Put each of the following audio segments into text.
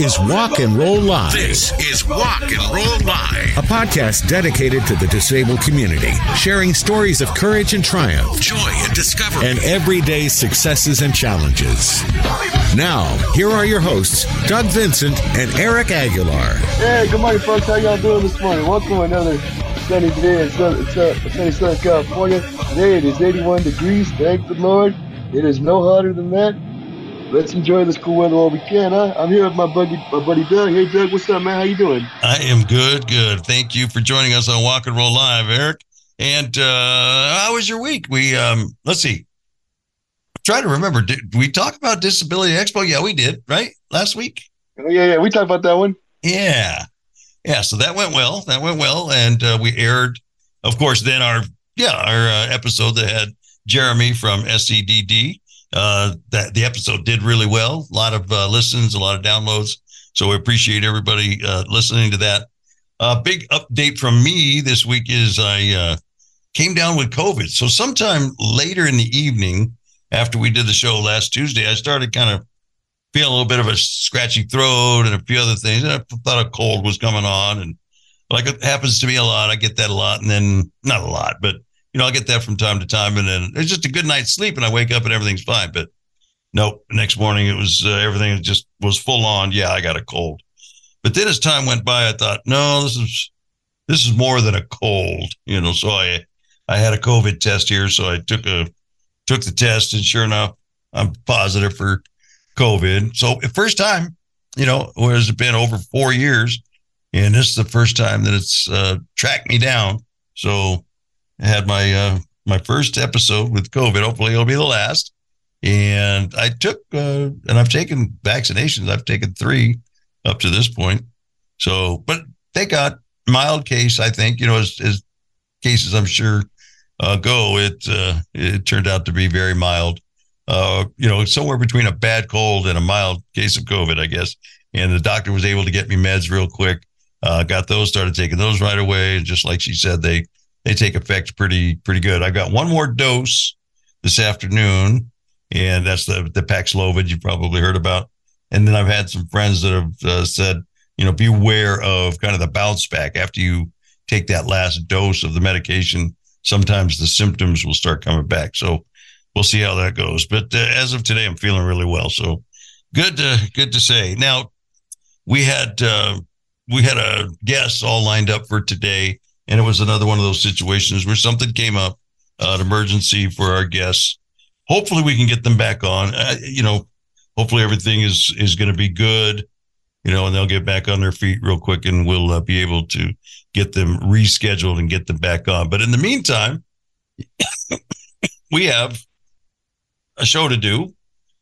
is Walk and Roll Live, This is Walk and Roll Live. a podcast dedicated to the disabled community, sharing stories of courage and triumph Joy and discovery. and everyday successes and challenges. Now, here are your hosts, Doug Vincent and Eric Aguilar. Hey, good morning, folks. How y'all doing this morning? Welcome to another sunny day in Southern, sunny Southern California. Today it is 81 degrees. Thank the Lord. It is no hotter than that. Let's enjoy this cool weather while we can, huh? I'm here with my buddy, my buddy Doug. Hey, Doug, what's up, man? How you doing? I am good, good. Thank you for joining us on Walk and Roll Live, Eric. And uh how was your week? We um let's see. Try to remember. Did we talk about Disability Expo? Yeah, we did, right? Last week? Oh, yeah, yeah. We talked about that one. Yeah. Yeah, so that went well. That went well and uh, we aired of course then our yeah, our uh, episode that had Jeremy from SCDD. Uh that the episode did really well. A lot of uh, listens, a lot of downloads. So we appreciate everybody uh, listening to that. A uh, big update from me this week is I uh, came down with COVID. So sometime later in the evening, after we did the show last Tuesday, I started kind of feeling a little bit of a scratchy throat and a few other things. And I thought a cold was coming on, and like it happens to me a lot. I get that a lot, and then not a lot, but you know, I get that from time to time, and then it's just a good night's sleep, and I wake up and everything's fine. But nope, next morning it was uh, everything just was full on. Yeah, I got a cold. But then as time went by, I thought, no, this is this is more than a cold, you know. So I I had a COVID test here, so I took a took the test, and sure enough, I'm positive for COVID. So first time, you know, has it been over four years, and this is the first time that it's uh, tracked me down. So I had my uh, my first episode with COVID. Hopefully, it'll be the last. And I took uh, and I've taken vaccinations. I've taken three up to this point. So, but they got mild case. I think you know as, as cases I'm sure uh, go, it uh, it turned out to be very mild. Uh, you know, somewhere between a bad cold and a mild case of COVID, I guess. And the doctor was able to get me meds real quick. Uh, got those, started taking those right away, and just like she said, they they take effect pretty pretty good. I've got one more dose this afternoon, and that's the the Paxlovid you probably heard about. And then I've had some friends that have uh, said, you know, beware of kind of the bounce back after you take that last dose of the medication. Sometimes the symptoms will start coming back. So we'll see how that goes. But uh, as of today, I'm feeling really well. So good to good to say. Now we had uh, we had a guest all lined up for today, and it was another one of those situations where something came up, uh, an emergency for our guests. Hopefully, we can get them back on. Uh, you know, hopefully everything is is going to be good. You know, and they'll get back on their feet real quick, and we'll uh, be able to get them rescheduled and get them back on. But in the meantime, we have a show to do.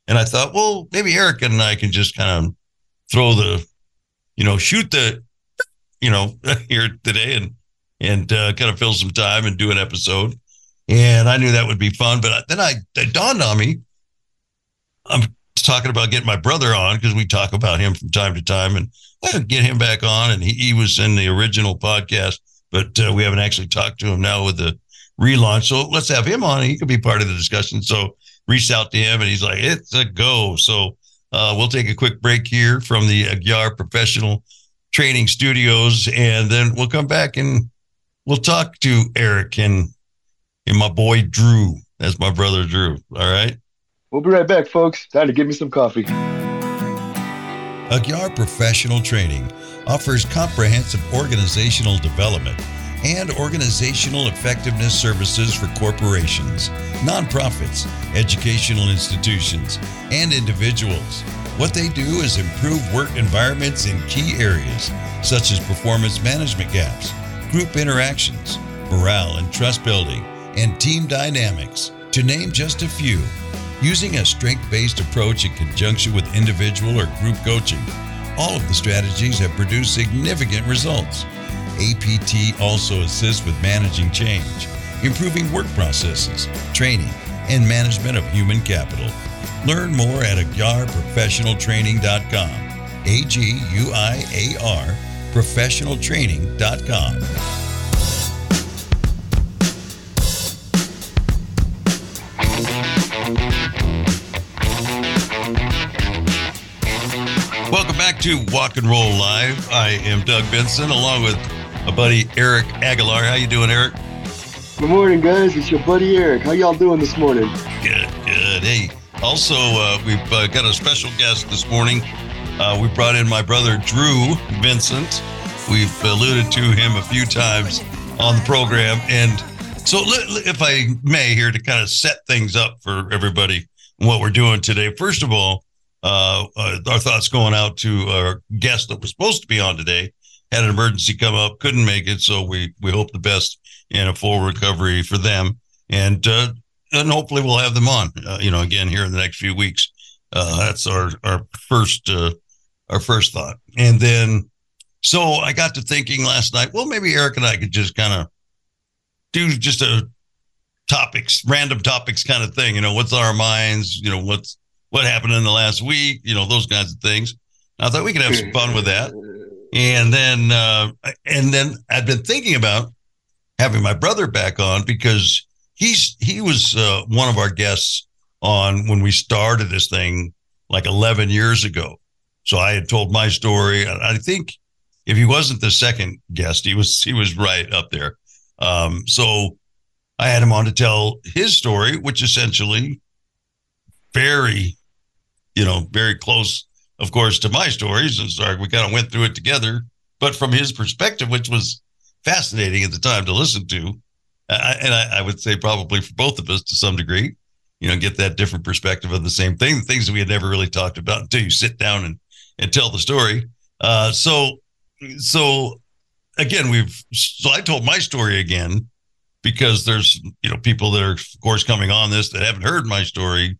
And I thought, well, maybe Eric and I can just kind of throw the, you know, shoot the, you know, here today and and uh, kind of fill some time and do an episode. And I knew that would be fun, but then I it dawned on me. I'm talking about getting my brother on because we talk about him from time to time, and I get him back on. And he, he was in the original podcast, but uh, we haven't actually talked to him now with the relaunch. So let's have him on. He could be part of the discussion. So reached out to him and he's like, it's a go. So uh, we'll take a quick break here from the Aguiar Professional Training Studios, and then we'll come back and we'll talk to Eric and, and my boy Drew. That's my brother Drew. All right. We'll be right back, folks. Time to get me some coffee. Aguiar Professional Training offers comprehensive organizational development and organizational effectiveness services for corporations, nonprofits, educational institutions, and individuals. What they do is improve work environments in key areas such as performance management gaps, group interactions, morale and trust building, and team dynamics, to name just a few. Using a strength based approach in conjunction with individual or group coaching, all of the strategies have produced significant results. APT also assists with managing change, improving work processes, training, and management of human capital. Learn more at aguiarprofessionaltraining.com. A G U I A R professionaltraining.com. Welcome back to Walk and Roll Live. I am Doug Vincent, along with my buddy Eric Aguilar. How you doing, Eric? Good morning, guys. It's your buddy Eric. How y'all doing this morning? Good, good. Hey, also uh, we've uh, got a special guest this morning, uh, we brought in my brother Drew Vincent. We've alluded to him a few times on the program, and so if I may, here to kind of set things up for everybody, and what we're doing today. First of all, uh, uh, our thoughts going out to our guest that was supposed to be on today. Had an emergency come up, couldn't make it, so we we hope the best and a full recovery for them, and uh, and hopefully we'll have them on. Uh, you know, again here in the next few weeks. Uh, that's our our first our first thought, and then so I got to thinking last night. Well, maybe Eric and I could just kind of do just a topics, random topics kind of thing. You know, what's on our minds? You know, what's what happened in the last week, you know, those kinds of things. I thought we could have some fun with that. And then, uh, and then I've been thinking about having my brother back on because he's, he was uh, one of our guests on when we started this thing like 11 years ago. So I had told my story. I think if he wasn't the second guest, he was, he was right up there. Um, so I had him on to tell his story, which essentially very you know, very close, of course, to my stories. And sorry, we kind of went through it together, but from his perspective, which was fascinating at the time to listen to. I, and I, I, would say probably for both of us to some degree, you know, get that different perspective of the same thing, things that we had never really talked about until you sit down and, and tell the story. Uh, so, so again, we've, so I told my story again because there's, you know, people that are, of course, coming on this that haven't heard my story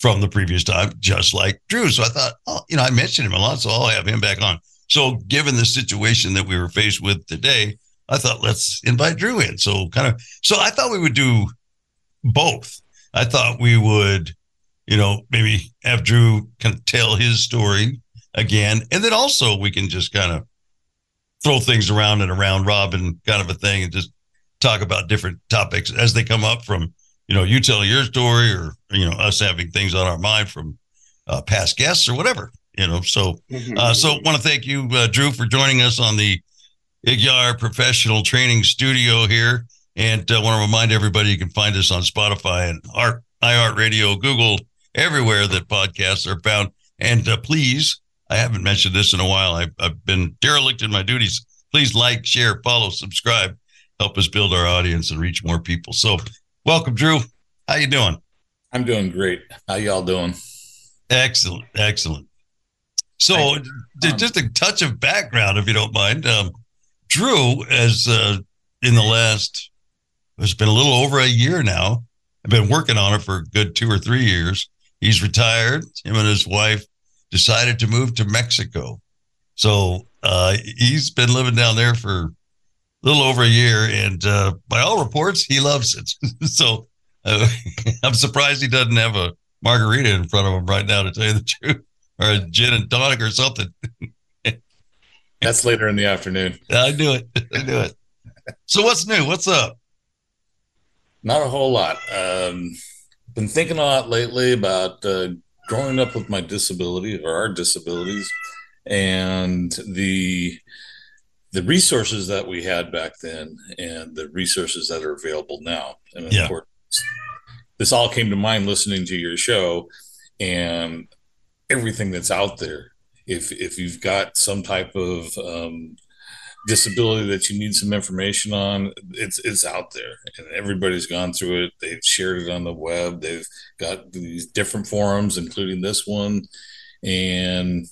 from the previous time, just like Drew. So I thought, oh, you know, I mentioned him a lot, so I'll have him back on. So given the situation that we were faced with today, I thought let's invite Drew in. So kind of, so I thought we would do both. I thought we would, you know, maybe have Drew kind of tell his story again, and then also we can just kind of throw things around and around Robin kind of a thing, and just talk about different topics as they come up from you know, you telling your story or, you know, us having things on our mind from uh, past guests or whatever, you know. So, uh, so want to thank you, uh, Drew, for joining us on the Aguiar Professional Training Studio here. And I uh, want to remind everybody you can find us on Spotify and Art, iHeartRadio, Google, everywhere that podcasts are found. And uh, please, I haven't mentioned this in a while. I've, I've been derelict in my duties. Please like, share, follow, subscribe. Help us build our audience and reach more people. So Welcome, Drew. How you doing? I'm doing great. How y'all doing? Excellent, excellent. So, just a touch of background, if you don't mind. Um, Drew, as uh, in the last, it's been a little over a year now. I've been working on it for a good two or three years. He's retired. Him and his wife decided to move to Mexico. So uh, he's been living down there for a little over a year, and uh, by all reports, he loves it. so uh, I'm surprised he doesn't have a margarita in front of him right now, to tell you the truth, or a gin and tonic or something. That's later in the afternoon. I knew it. I knew it. So what's new? What's up? Not a whole lot. Um, been thinking a lot lately about uh, growing up with my disability or our disabilities, and the the resources that we had back then and the resources that are available now. And yeah. course, this all came to mind listening to your show and everything that's out there. If if you've got some type of um, disability that you need some information on, it's it's out there, and everybody's gone through it. They've shared it on the web. They've got these different forums, including this one, and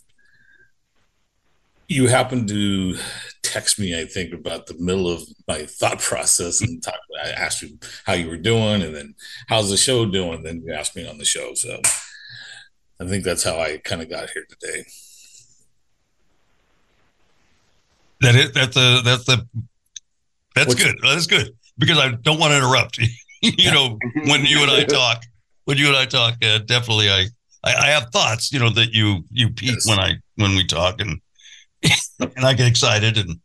you happen to text me, I think, about the middle of my thought process and talk, I asked you how you were doing and then how's the show doing? Then you asked me on the show. So I think that's how I kind of got here today. That is, that's a, that's the, that's What's, good. That's good because I don't want to interrupt. you know, when you and I talk, when you and I talk, uh, definitely I, I, I, have thoughts, you know, that you, you peak yes. when I, when we talk and, and I get excited and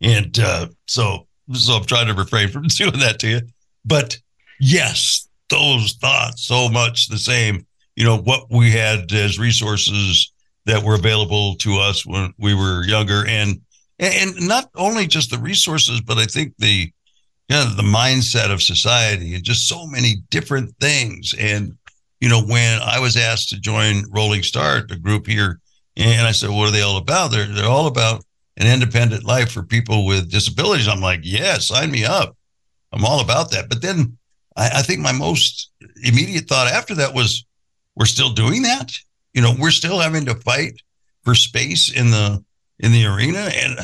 and uh, so so I'm trying to refrain from doing that to you. But yes, those thoughts so much the same. You know what we had as resources that were available to us when we were younger, and and not only just the resources, but I think the yeah the mindset of society and just so many different things. And you know, when I was asked to join Rolling Start, a group here, and I said, "What are they all about?" They're they're all about an independent life for people with disabilities. I'm like, "Yeah, sign me up. I'm all about that." But then I, I think my most immediate thought after that was, "We're still doing that." You know, we're still having to fight for space in the in the arena, and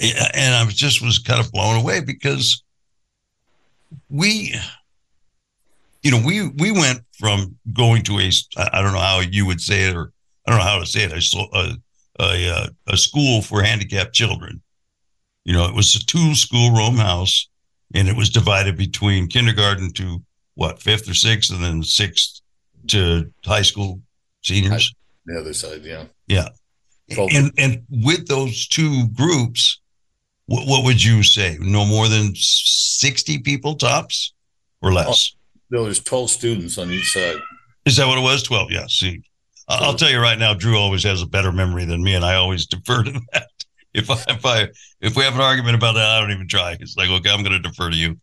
and I just was kind of blown away because we, you know, we we went from going to a I don't know how you would say it or I don't know how to say it a a, a, a school for handicapped children. You know, it was a two school room house, and it was divided between kindergarten to what fifth or sixth, and then sixth to high school seniors. The other side, yeah. Yeah. Twelve. And and with those two groups, what, what would you say? No more than sixty people tops, or less? No, there's 12 students on each side. Is that what it was? Twelve. Yeah. See, I- I'll tell you right now, Drew always has a better memory than me, and I always defer to that. If I if I if we have an argument about that, I don't even try. It's like okay, I'm going to defer to you.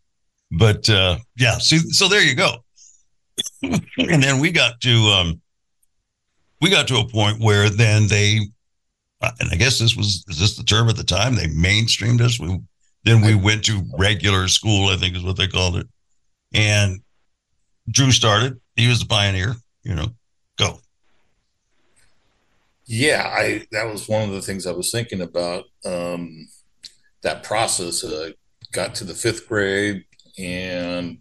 But uh, yeah, see, so there you go. and then we got to um, we got to a point where then they, and I guess this was is this the term at the time? They mainstreamed us. We then we went to regular school, I think is what they called it. And Drew started. He was the pioneer. You know, go. Yeah, I that was one of the things I was thinking about. Um, that process. Uh, got to the fifth grade, and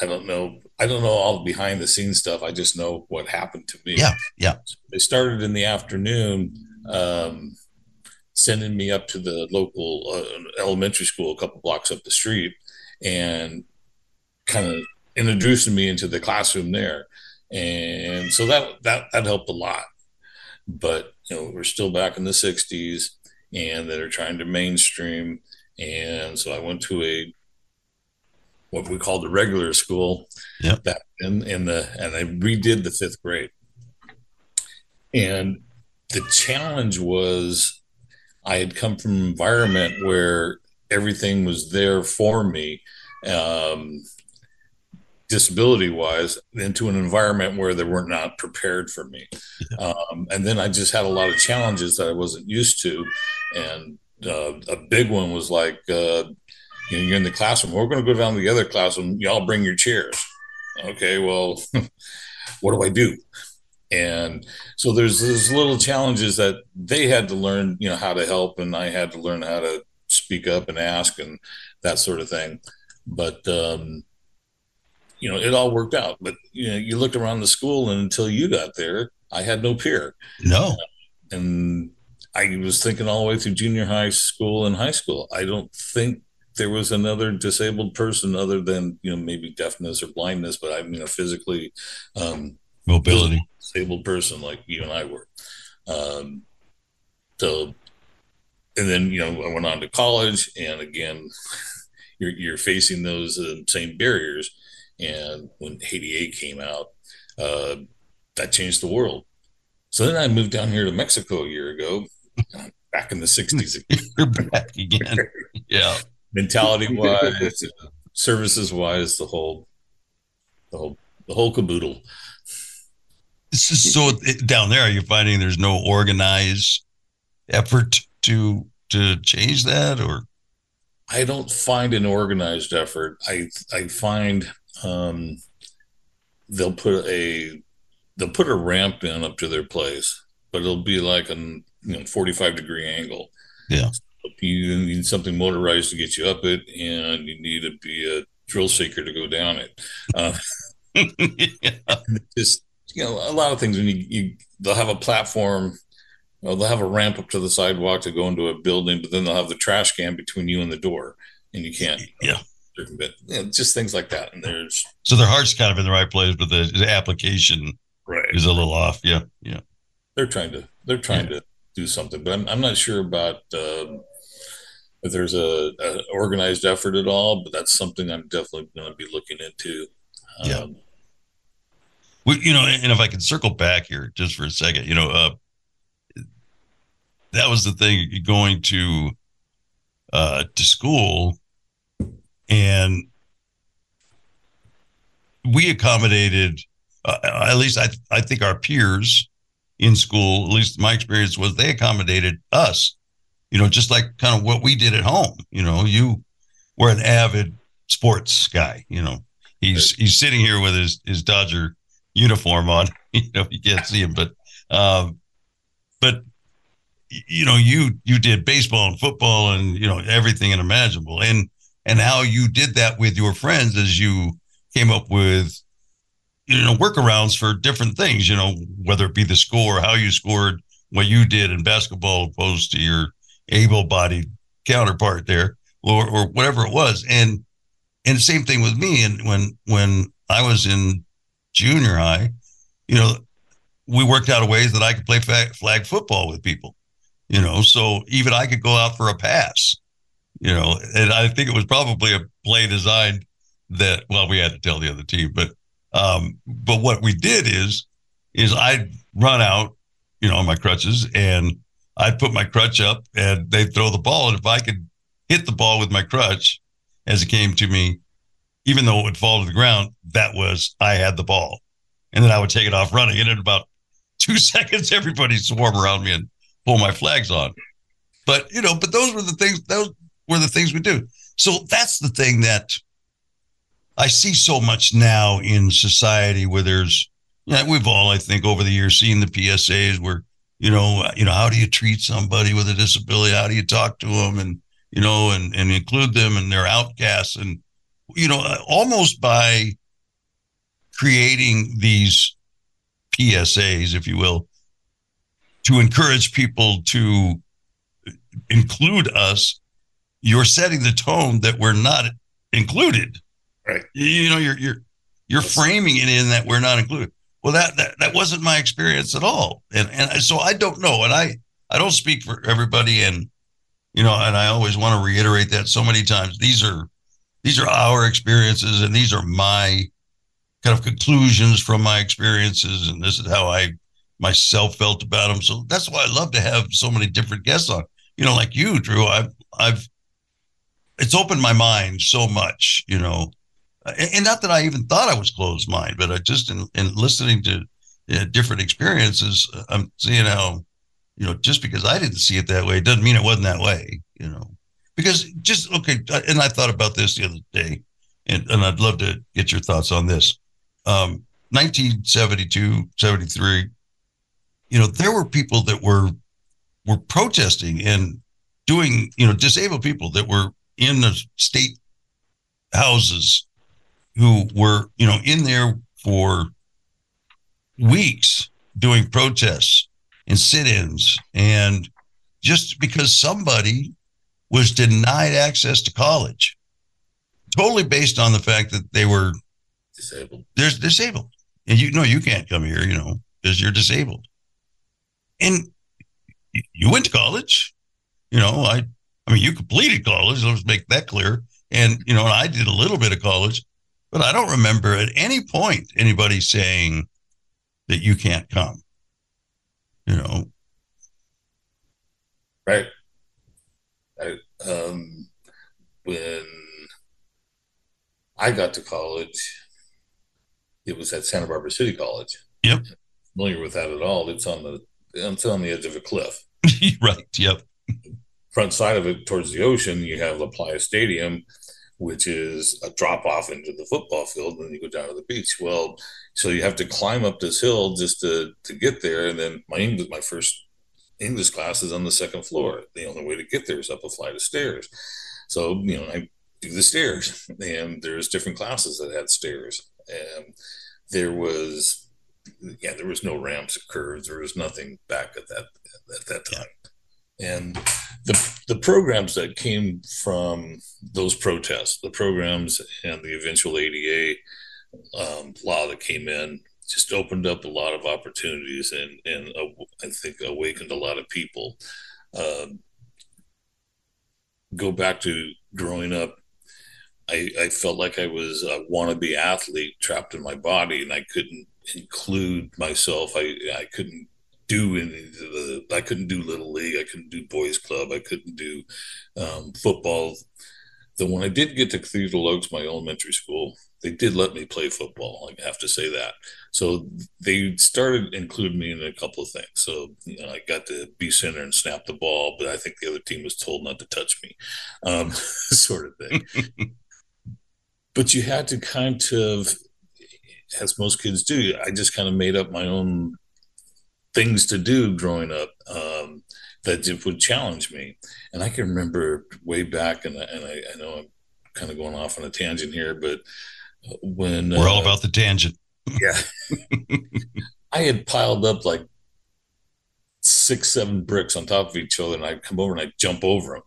I don't know. I don't know all the behind the scenes stuff. I just know what happened to me. Yeah, yeah. They started in the afternoon, um, sending me up to the local uh, elementary school a couple blocks up the street, and kind of introducing me into the classroom there. And so that that that helped a lot but you know we're still back in the 60s and they're trying to mainstream and so i went to a what we called the regular school Yep. that in, in the and i redid the fifth grade and the challenge was i had come from an environment where everything was there for me um, disability wise into an environment where they were not prepared for me um, and then I just had a lot of challenges that I wasn't used to. And uh, a big one was like, uh, you know, you're in the classroom. We're going to go down to the other classroom. Y'all bring your chairs. Okay, well, what do I do? And so there's those little challenges that they had to learn, you know, how to help, and I had to learn how to speak up and ask and that sort of thing. But um, you know, it all worked out. But you know, you looked around the school, and until you got there, I had no peer. No. And I was thinking all the way through junior high school and high school. I don't think there was another disabled person other than you know maybe deafness or blindness, but I mean a physically um, Mobility. disabled person like you and I were. Um, so, and then you know I went on to college, and again, you're you're facing those uh, same barriers. And when ADA came out, uh, that changed the world. So then I moved down here to Mexico a year ago, back in the '60s. You're back again. Yeah. Mentality wise, services wise, the whole, the whole, the whole caboodle. So down there, are you finding there's no organized effort to to change that, or I don't find an organized effort. I I find um, they'll put a they'll put a ramp in up to their place, but it'll be like a you know 45 degree angle. Yeah. You need something motorized to get you up it, and you need to be a drill shaker to go down it. Uh, yeah. just you know a lot of things when you, you they'll have a platform well, they'll have a ramp up to the sidewalk to go into a building but then they'll have the trash can between you and the door and you can't Yeah. circumvent you know, just things like that and there's So their heart's kind of in the right place, but the, the application right is a little off. Yeah. Yeah. they're trying to they're trying to do something but i'm, I'm not sure about um, if there's a, a organized effort at all but that's something i'm definitely going to be looking into Yeah. We, you know, and if I can circle back here just for a second, you know, uh, that was the thing going to uh to school and we accommodated uh, at least I I think our peers in school, at least my experience was they accommodated us, you know, just like kind of what we did at home. You know, you were an avid sports guy, you know. He's he's sitting here with his his Dodger uniform on. You know, you can't see him, but um, but you know, you you did baseball and football and you know everything unimaginable, and and how you did that with your friends as you came up with you know workarounds for different things you know whether it be the score how you scored what you did in basketball opposed to your able-bodied counterpart there or, or whatever it was and and same thing with me and when when i was in junior high you know we worked out ways that i could play flag, football with people you know so even i could go out for a pass you know and i think it was probably a play designed that well we had to tell the other team but um, but what we did is, is I'd run out, you know, on my crutches and I'd put my crutch up and they'd throw the ball. And if I could hit the ball with my crutch as it came to me, even though it would fall to the ground, that was, I had the ball. And then I would take it off running. And in about two seconds, everybody swarm around me and pull my flags on. But, you know, but those were the things, those were the things we do. So that's the thing that I see so much now in society where there's, yeah, we've all, I think, over the years seen the PSAs where, you know, you know, how do you treat somebody with a disability? How do you talk to them and, you know, and, and include them and they're outcasts and, you know, almost by creating these PSAs, if you will, to encourage people to include us, you're setting the tone that we're not included. Right. You know, you're you're you're framing it in that we're not included. Well, that that that wasn't my experience at all, and and so I don't know, and I I don't speak for everybody, and you know, and I always want to reiterate that so many times. These are these are our experiences, and these are my kind of conclusions from my experiences, and this is how I myself felt about them. So that's why I love to have so many different guests on. You know, like you, Drew. I've I've it's opened my mind so much. You know, and not that I even thought I was closed mind but I just in, in listening to uh, different experiences, uh, I'm seeing how, you know, just because I didn't see it that way doesn't mean it wasn't that way, you know. Because just okay, and I thought about this the other day, and, and I'd love to get your thoughts on this. Um, 1972, 73, you know, there were people that were were protesting and doing, you know, disabled people that were in the state houses who were, you know, in there for weeks doing protests and sit-ins and just because somebody was denied access to college totally based on the fact that they were disabled there's disabled and you know you can't come here you know because you're disabled and you went to college you know i i mean you completed college let's make that clear and you know i did a little bit of college but I don't remember at any point anybody saying that you can't come. You know. Right. Um, when I got to college, it was at Santa Barbara City College. Yep. Familiar with that at all? It's on the it's on the edge of a cliff. right. Yep. Front side of it, towards the ocean, you have La Playa Stadium, which is a drop off into the football field, and then you go down to the beach. Well, so you have to climb up this hill just to to get there, and then my English, my first English class is on the second floor. The only way to get there is up a flight of stairs. So you know, I do the stairs, and there's different classes that had stairs, and there was yeah, there was no ramps or curves. There was nothing back at that at that time and the the programs that came from those protests, the programs and the eventual ADA um, law that came in, just opened up a lot of opportunities and and uh, I think awakened a lot of people. Um, go back to growing up. I, I felt like I was a wannabe athlete trapped in my body, and I couldn't include myself. I I couldn't do any of the. I couldn't do little league. I couldn't do boys club. I couldn't do um, football. Then when I did get to Cathedral Oaks, my elementary school, they did let me play football. I have to say that. So they started including me in a couple of things. So you know, I got to be center and snap the ball, but I think the other team was told not to touch me, um, sort of thing. but you had to kind of, as most kids do, I just kind of made up my own things to do growing up. Um, that would challenge me. And I can remember way back, and, and I, I know I'm kind of going off on a tangent here, but when We're all uh, about the tangent. yeah. I had piled up like six, seven bricks on top of each other, and I'd come over and I'd jump over them.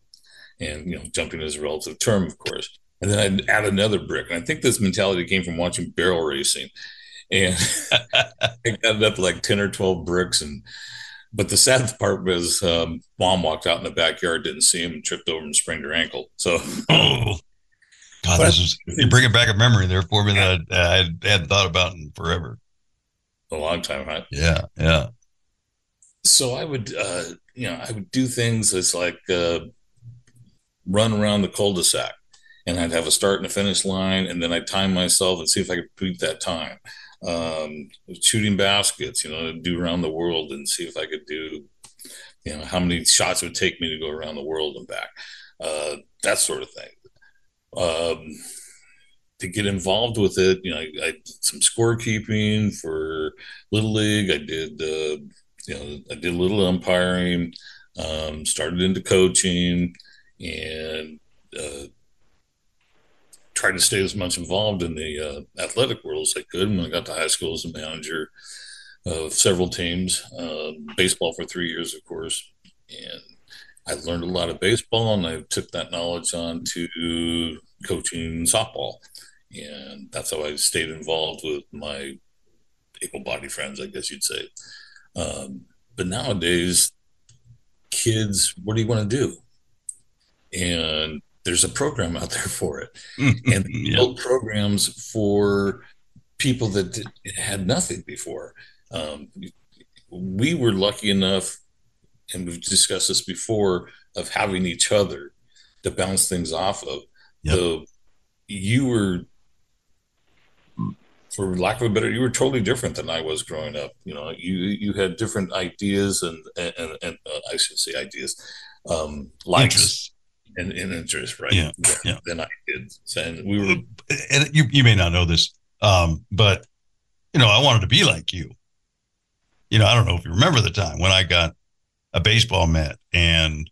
And, you know, jumping is a relative term, of course. And then I'd add another brick. And I think this mentality came from watching barrel racing. And I got up like 10 or 12 bricks. And, but the sad part was um, mom walked out in the backyard, didn't see him, and tripped over and sprained her ankle. So, Oh, God, this is you're bringing back a memory there for me that I, I hadn't thought about in forever. a long time, right? Yeah, yeah. so I would, uh, you know, I would do things that's like uh, run around the cul-de-sac, and I'd have a start and a finish line, and then I'd time myself and see if I could beat that time. Um, shooting baskets, you know, do around the world and see if I could do, you know, how many shots it would take me to go around the world and back, uh, that sort of thing. Um, to get involved with it, you know, I, I did some scorekeeping for Little League. I did. Uh, you know, I did a little umpiring, um, started into coaching, and uh, tried to stay as much involved in the uh, athletic world as I could. When I got to high school as a manager of several teams, uh, baseball for three years, of course, and I learned a lot of baseball, and I took that knowledge on to coaching softball, and that's how I stayed involved with my able-bodied friends, I guess you'd say. Um, but nowadays, kids, what do you want to do? And there's a program out there for it. And Yeah. built programs for people that did, had nothing before. Um, we were lucky enough, and we've discussed this before, of having each other to bounce things off of. Yep. So you were for lack of a better, you were totally different than I was growing up. You know, you you had different ideas and and, and uh, I should say ideas, um, likes Interests. and, and interests, right? Yeah, than, yeah. than I did, and we were and you you may not know this, um, but you know, I wanted to be like you. You know, I don't know if you remember the time when I got a baseball mitt and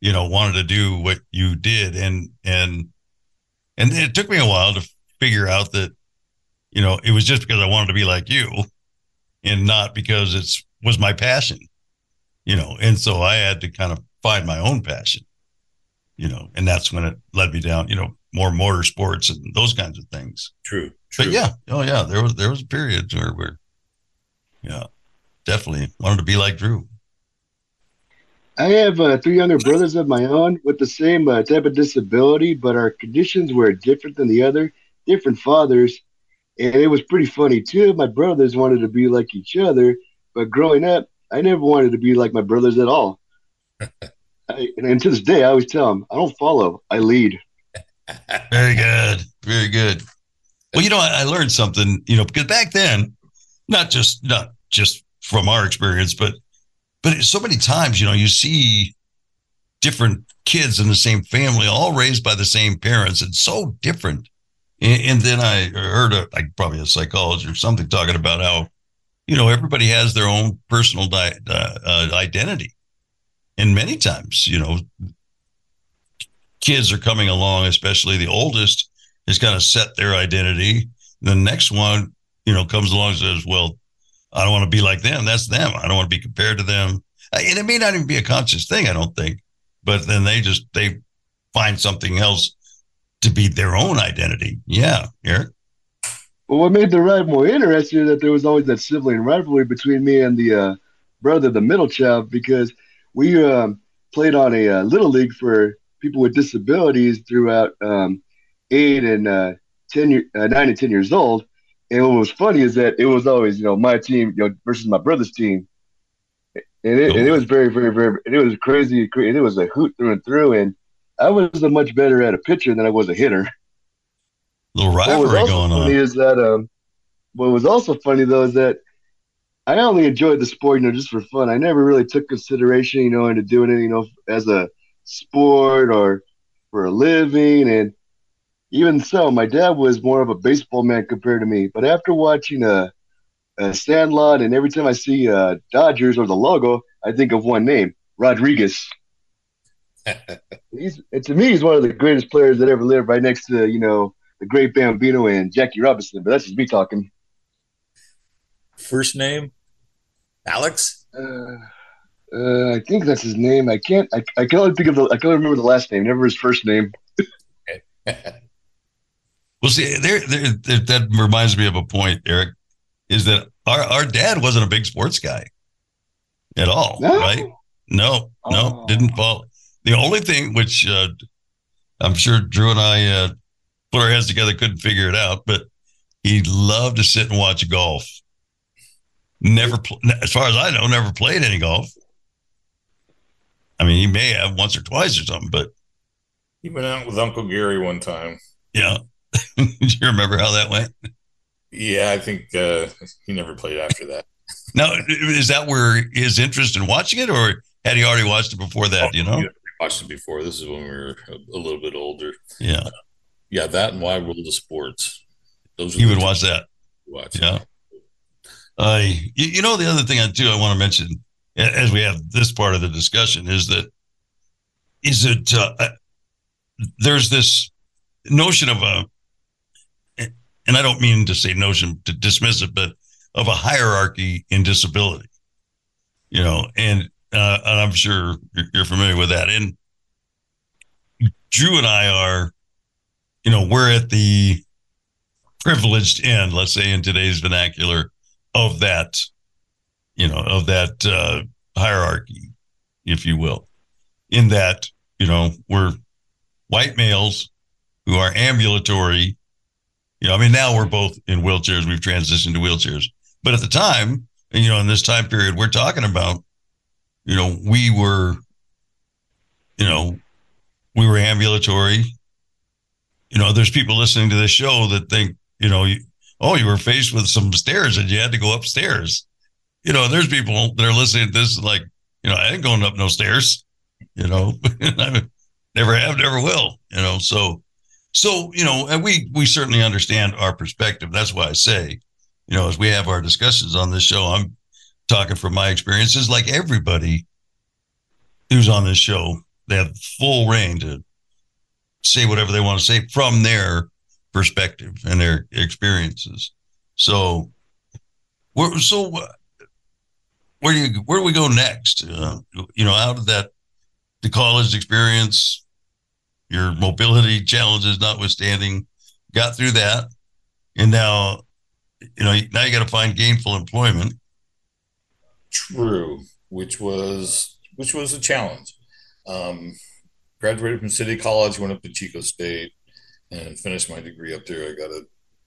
you know wanted to do what you did, and and and it took me a while to figure out that you know it was just because I wanted to be like you, and not because it's was my passion. You know, and so I had to kind of find my own passion. You know, and that's when it led me down. You know, more motorsports and those kinds of things. true. true. But yeah, oh yeah, there was there was a period where we're, yeah, definitely wanted to be like Drew. I have uh, three younger brothers of my own with the same uh, type of disability, but our conditions were different than the other, different fathers. And it was pretty funny. Two of my brothers wanted to be like each other, but growing up, I never wanted to be like my brothers at all. I, and, and to this day, I always tell them, I don't follow, I lead. Very good, very good. Well, you know, I, I learned something. You know, because back then, not just not just from our experience, but but so many times, you know, you see different kids in the same family, all raised by the same parents, and so different. And, and then I heard a like probably a psychologist or something talking about how, you know, everybody has their own personal di- uh, uh, identity, and many times, you know, kids are coming along, especially the oldest, is kind of set their identity. The next one, you know, comes along and says, "Well, I don't want to be like them. That's them. I don't want to be compared to them." And it may not even be a conscious thing, I don't think, but then they just they find something else to be their own identity. Yeah, Eric. Well, what made the ride more interesting is that there was always that sibling rivalry between me and the uh, brother, the middle child, because we um, played on a uh, little league for people with disabilities throughout um, eight and uh, ten, uh, nine and ten years old. And what was funny is that it was always, you know, my team, you know, versus my brother's team. and it, and it was very, very, very. And it was crazy. And it was a hoot through and through. And I was a much better at a pitcher than I was a hitter. little What was rivalry also going funny on. is that um, what was also funny though is that I only enjoyed the sport, you know, just for fun. I never really took consideration, you know, into doing it, you know, as a sport or for a living. And even so, my dad was more of a baseball man compared to me. But after watching a, a Sandlot, and every time I see uh, Dodgers or the logo, I think of one name, Rodriguez. He's to me, he's one of the greatest players that ever lived, right next to you know the great Bambino and Jackie Robinson. But that's just me talking. First name, Alex. Uh, uh, I think that's his name. I can't. I, I can only think of the. I can only remember the last name. Never his first name. Well, see, there, there, there, that reminds me of a point, Eric, is that our, our dad wasn't a big sports guy at all, No? right? No, no, Oh. didn't fall. The only thing which uh, I'm sure Drew and I uh, put our heads together, couldn't figure it out, but he loved to sit and watch golf. Never, pl- as far as I know, never played any golf. I mean, he may have once or twice or something, but He went out with Uncle Gary one time. yeah. Do you remember how that went? Yeah, I think uh, he never played after that. Now, is that where his interest in watching it, or had he already watched it before that? You know? Watched it before. This is when we were a, a little bit older. Yeah, Yeah, that and Wide World of Sports. Those he would watch that. we watched. Yeah. I, you, you know, the other thing I too I want to mention as we have this part of the discussion is that is it uh, uh, there's this notion of a, and I don't mean to say notion to dismiss it, but of a hierarchy in disability, you know, and uh, and I'm sure you're- familiar with that. And Drew and I are, you know, we're at the privileged end, let's say in today's vernacular, of that, you know, of that uh, hierarchy, if you will, in that, you know, we're white males who are ambulatory. You know, I mean, now we're both in wheelchairs. We've transitioned to wheelchairs. But at the time, and, you know, in this time period we're talking about, you know, we were, you know, we were ambulatory. You know, there's people listening to this show that think, you know, you, oh, you were faced with some stairs and you had to go upstairs. You know, there's people that are listening to this like, you know, I ain't going up no stairs. You know, I never have, never will. You know, so so you know, and we we certainly understand our perspective. That's why I say, you know, as we have our discussions on this show, I'm talking from my experiences. Like everybody who's on this show, they have full reign to say whatever they want to say from their perspective and their experiences. So, where so uh, where do you where do we go next? Uh, you know, out of that the college experience, your mobility challenges notwithstanding, got through that, and now you know now you got to find gainful employment. True, which was which was a challenge. Um, graduated from City College, went up to Chico State, and finished my degree up there. I got a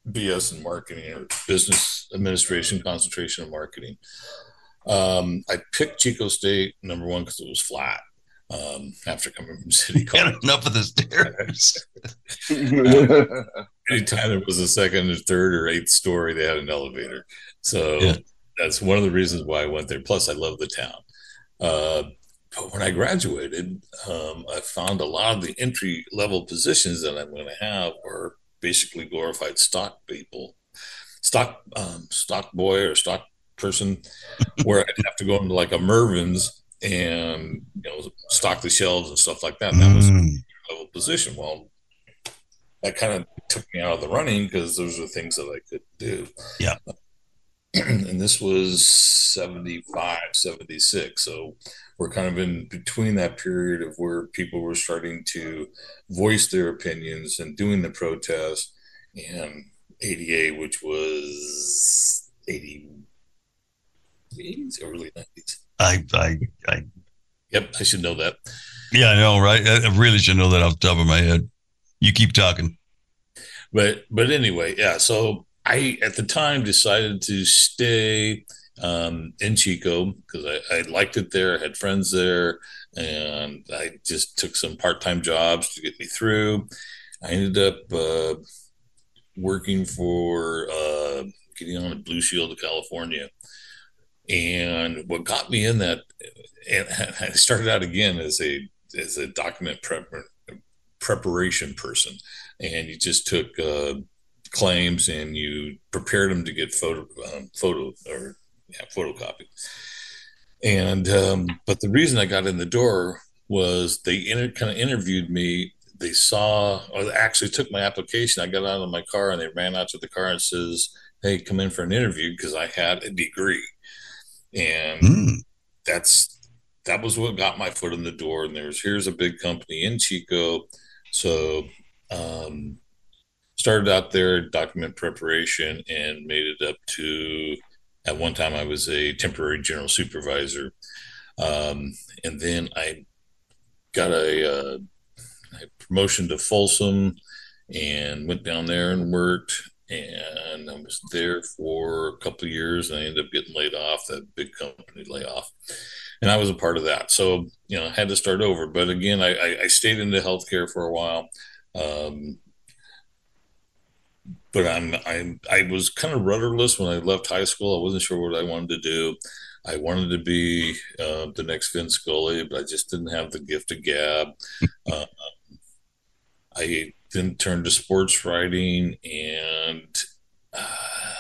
BS in marketing or business administration, concentration in marketing. Um, I picked Chico State number one because it was flat. Um, after coming from City College, enough of the stairs. anytime there was a second or third or eighth story, they had an elevator. So Yeah. that's one of the reasons why I went there. Plus, I love the town. Uh, but when I graduated, um, I found a lot of the entry level positions that I'm going to have are basically glorified stock people, stock um, stock boy or stock person, where I'd have to go into like a Mervyn's and you know stock the shelves and stuff like that. That was Mm. level position. Well, that kind of took me out of the running because those are things that I could do. Yeah. and this was 75, 76. So we're kind of in between that period of where people were starting to voice their opinions and doing the protest and ADA, which was 80, 80s, early 90s. I, I, I, Yep, I should know that. yeah, I know, right? I really should know that off the top of my head. You keep talking. but but anyway yeah so i at the time decided to stay um, in Chico because I, I liked it there. I had friends there, and I just took some part time jobs to get me through. I ended up uh, working for uh, getting on a Blue Shield of California. And what got me in that, and I started out again as a as a document prep, preparation person, and you just took uh, claims and you prepared them to get photo um, photo or yeah, photocopy. And um, but the reason I got in the door was they inter- kind of interviewed me. They saw, or they actually took my application. I got out of my car and they ran out to the car and says, "Hey, come in for an interview," because I had a degree, and Mm. that's that was what got my foot in the door. And there's here's a big company in Chico, so um, started out there document preparation and made it up to at one time I was a temporary general supervisor, um, and then I got a, uh, a promotion to Folsom and went down there and worked. And I was there for a couple of years, and I ended up getting laid off. That big company layoff, and I was a part of that. So you know, I had to start over. But again, I, I, stayed into healthcare for a while. Um, but I'm I'm I was kind of rudderless when I left high school. I wasn't sure what I wanted to do. I wanted to be uh, the next Vin Scully, but I just didn't have the gift of gab. uh, I then turned to sports writing, and uh,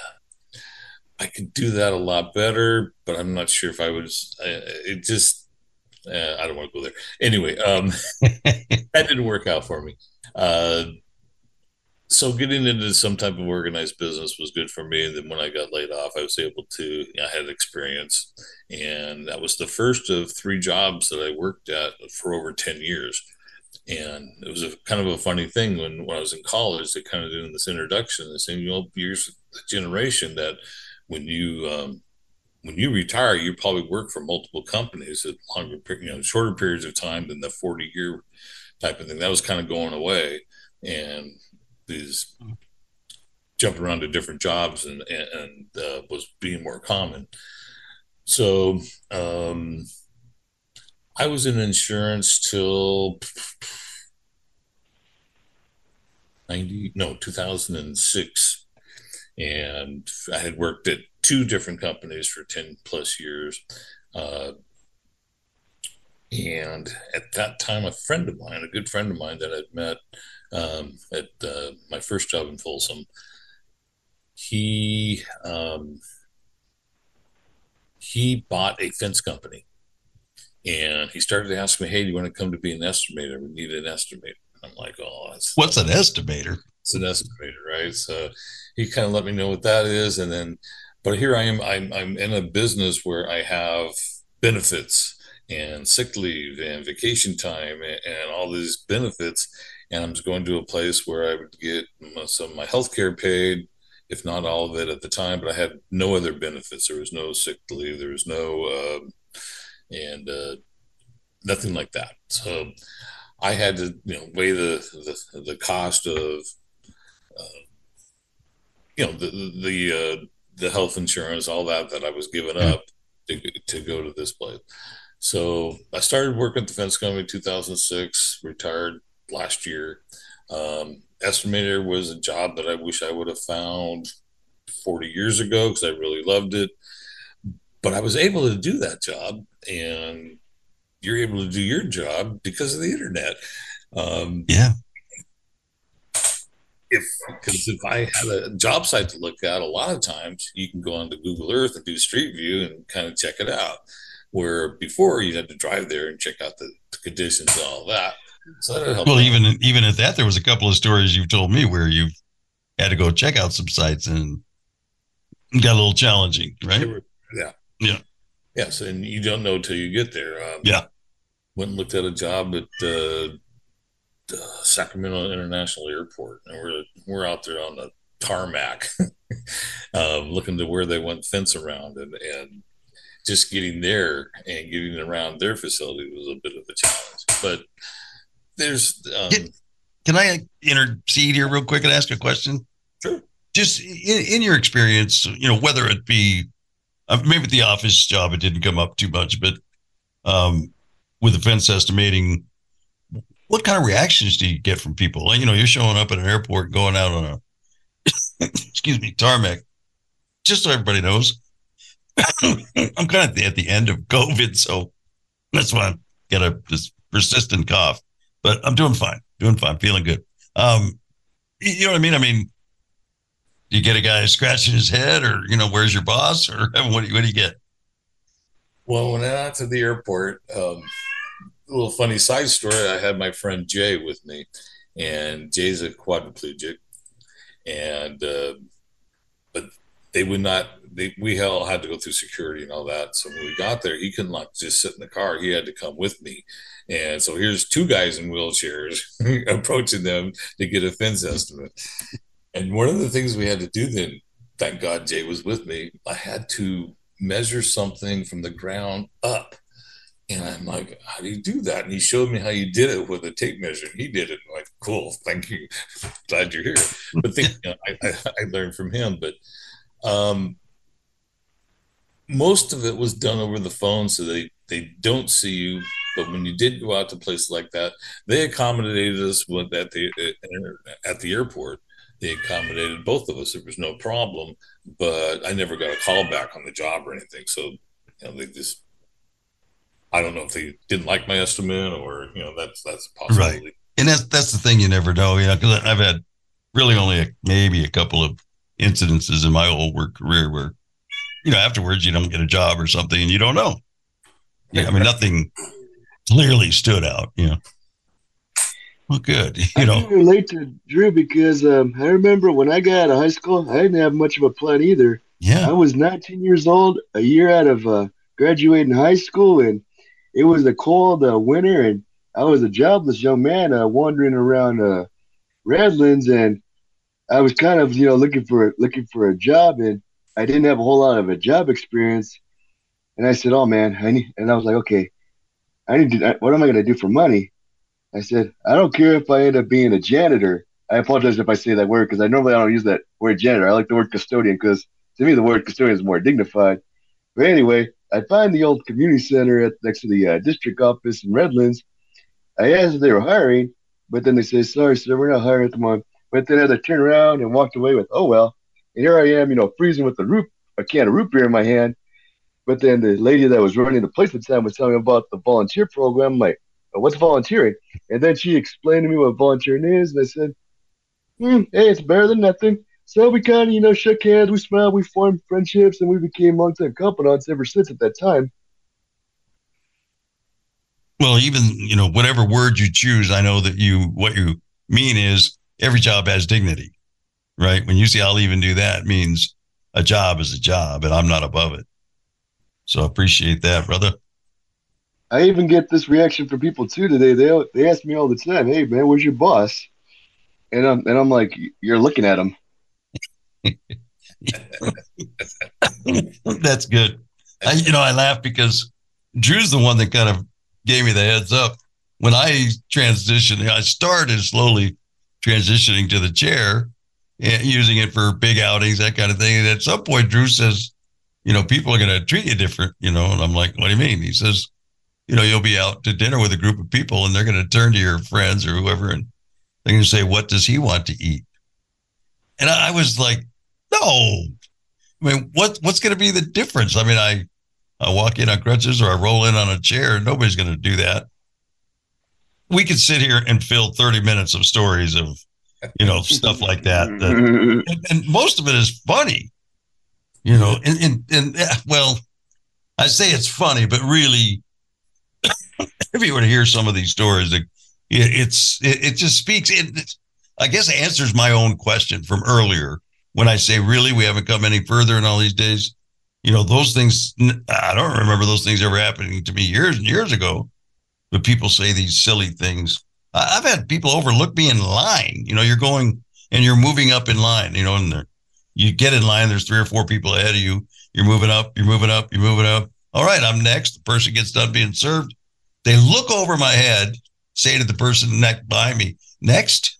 I could do that a lot better. But I'm not sure if I was. Uh, it just uh, I don't want to go there. Anyway, um, that didn't work out for me. Uh, so getting into some type of organized business was good for me. And then when I got laid off, I was able to, I had experience. And that was the first of three jobs that I worked at for over 10 years. And it was a kind of a funny thing when, when I was in college, they kind of doing this introduction and saying, you know, you're the generation that when you, um, when you retire, you probably work for multiple companies at longer, you know, shorter periods of time than the 40 year type of thing. That was kind of going away. And these jumping around to different jobs and and, uh, was being more common. So um, I was in insurance till ninety no two thousand and six, and I had worked at two different companies for ten plus years. Uh, and at that time, a friend of mine, a good friend of mine that I'd met um, at uh, my first job in Folsom, he um, he bought a fence company, and he started to ask me, "Hey, do you want to come to be an estimator? We need an estimator." I'm like, "Oh, that's What's an estimator? it's an estimator, right?" So he kind of let me know what that is, and then, but here I am. I'm I'm in a business where I have benefits and sick leave and vacation time and, and all these benefits and I'm just going to a place where I would get some of my health care paid, if not all of it at the time, but I had no other benefits. There was no sick leave, there was no, uh, and uh, nothing like that. So I had to, you know, weigh the the, the cost of, uh, you know, the the uh, the health insurance, all that that I was giving up to to go to this place. So I started working at the fence company in 2006, retired last year. Um, estimator was a job that I wish I would have found 40 years ago because I really loved it. But I was able to do that job, and you're able to do your job because of the internet. Um, Yeah. if because if I had a job site to look at, a lot of times you can go onto Google Earth and do Street View and kind of check it out. Where before you had to drive there and check out the, the conditions and all that. So that helped. Well, even even at that, there was a couple of stories you've told me where you had to go check out some sites and got a little challenging, right? Yeah. Yeah. Yes, and you don't know till you get there. Um, Yeah. Went and looked at a job at uh, uh, Sacramento International Airport, and we're we're out there on the tarmac, um, looking to where they want fence around, and and just getting there and getting around their facility was a bit of a challenge. But there's um, Yeah. Can I intercede here real quick and ask a question? Sure. Just in, in your experience, you know, whether it be uh, maybe the office job it didn't come up too much, but um, with the fence estimating, what kind of reactions do you get from people? Like, you know, you're showing up at an airport, going out on a excuse me tarmac. Just so everybody knows, I'm kind of at the end of COVID, so that's why I got a this persistent cough. But I'm doing fine, doing fine, feeling good. Um, you know what I mean? I mean, you get a guy scratching his head, or you know, where's your boss, or what do you, what do you get? Well, when I got to the airport, um, a little funny side story. I had my friend Jay with me, and Jay's a quadriplegic, and uh, but they would not. They, we all had to go through security and all that. So when we got there, he couldn't like just sit in the car. He had to come with me, and so here's two guys in wheelchairs approaching them to get a fence estimate. And one of the things we had to do then, thank God Jay was with me. I had to measure something from the ground up. And I'm like, how do you do that? And he showed me how you did it with a tape measure. He did it. I'm like, cool, thank you. Glad you're here. But think, you know, I, I, I, learned from him. But um, most of it was done over the phone, so they they don't see you. But when you did go out to places like that, they accommodated us with at the at the airport. They accommodated both of us. There was no problem but I never got a call back on the job or anything. So, you know, they just, I don't know if they didn't like my estimate or, you know, that's, that's a possibility. Right. And that's, that's the thing you never know, you know, because I've had really only a, maybe a couple of incidences in my whole work career where, you know, afterwards you don't get a job or something and you don't know. Yeah. I mean, nothing clearly stood out, you know. Well, good. You I know, can relate to Drew because um, I remember when I got out of high school, I didn't have much of a plan either. yeah. I was 19 years old, a year out of uh, graduating high school, and it was a cold uh, winter, and I was a jobless young man uh, wandering around uh, Redlands, and I was kind of you know looking for looking for a job, and I didn't have a whole lot of a job experience, and I said, "Oh man, I need," and I was like, "Okay, I need to. What am I going to do for money?" I said, I don't care if I end up being a janitor. I apologize if I say that word because I normally I don't use that word janitor. I like the word custodian because to me the word custodian is more dignified. But anyway, I find the old community center at, next to the uh, district office in Redlands. I asked if they were hiring, but then they said, "Sorry, sir, we're not hiring at the moment." But then I had to turn around and walked away with, "Oh well." And here I am, you know, freezing with a root a can of root beer in my hand. But then the lady that was running the place at the time was telling me about the volunteer program. I'm like, what's volunteering? And then she explained to me what volunteering is, and I said, hmm, hey, it's better than nothing. So we kind of, you know, shook hands, we smiled, we formed friendships, and we became long-time confidants ever since at that time. Well, even you know whatever word you choose, I know that you what you mean is every job has dignity, right? When you say I'll even do that, means a job is a job, and I'm not above it. So I appreciate that, brother. I even get this reaction from people too today. They they ask me all the time, "Hey man, where's your boss?" And I'm and I'm like, "You're looking at him." That's good. I, you know, I laugh because Drew's the one that kind of gave me the heads up when I transitioned. I started slowly transitioning to the chair and using it for big outings, that kind of thing. And at some point, Drew says, "You know, people are going to treat you different." You know, and I'm like, "What do you mean?" He says you know, you'll be out to dinner with a group of people and they're going to turn to your friends or whoever and they're going to say, What does he want to eat? And I was like, No. I mean, what what's going to be the difference? I mean, I, I walk in on crutches or I roll in on a chair. Nobody's going to do that. We could sit here and fill 30 minutes of stories of, you know, stuff like that. that and, and, most of it is funny, you know, and, and, and eh, well, I say it's funny, but really, if you were to hear some of these stories, it, it's it, it just speaks. It, I guess answers my own question from earlier when I say, really, we haven't come any further in all these days. You know, those things. I don't remember those things ever happening to me years and years ago. But people say these silly things. I've had people overlook me in line. You know, you're going and you're moving up in line. You know, and you get in line. There's three or four people ahead of you. You're moving up. You're moving up. You're moving up. All right, I'm next. The person gets done being served. They look over my head, say to the person next behind me, next.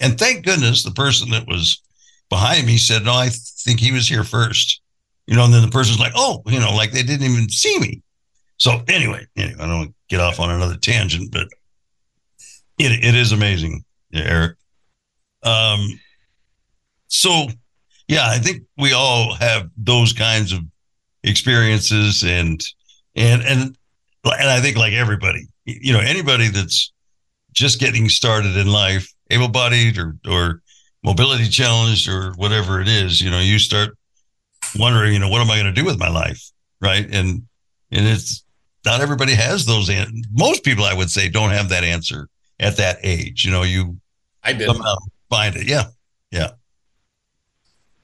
And thank goodness the person that was behind me said, No, I think he was here first. you know, and then the person's like, oh, you know, like they didn't even see me. So anyway, anyway, I don't get off on another tangent, but it, it is amazing, Eric. Um, so yeah, I think we all have those kinds of experiences and and and and I think like everybody, you know, anybody that's just getting started in life, able-bodied or or mobility challenged or whatever it is, you know, you start wondering, you know, what am I going to do with my life, right? And and it's not everybody has those. An- Most people, I would say, don't have that answer at that age. You know, you I did. somehow find it. Yeah, yeah.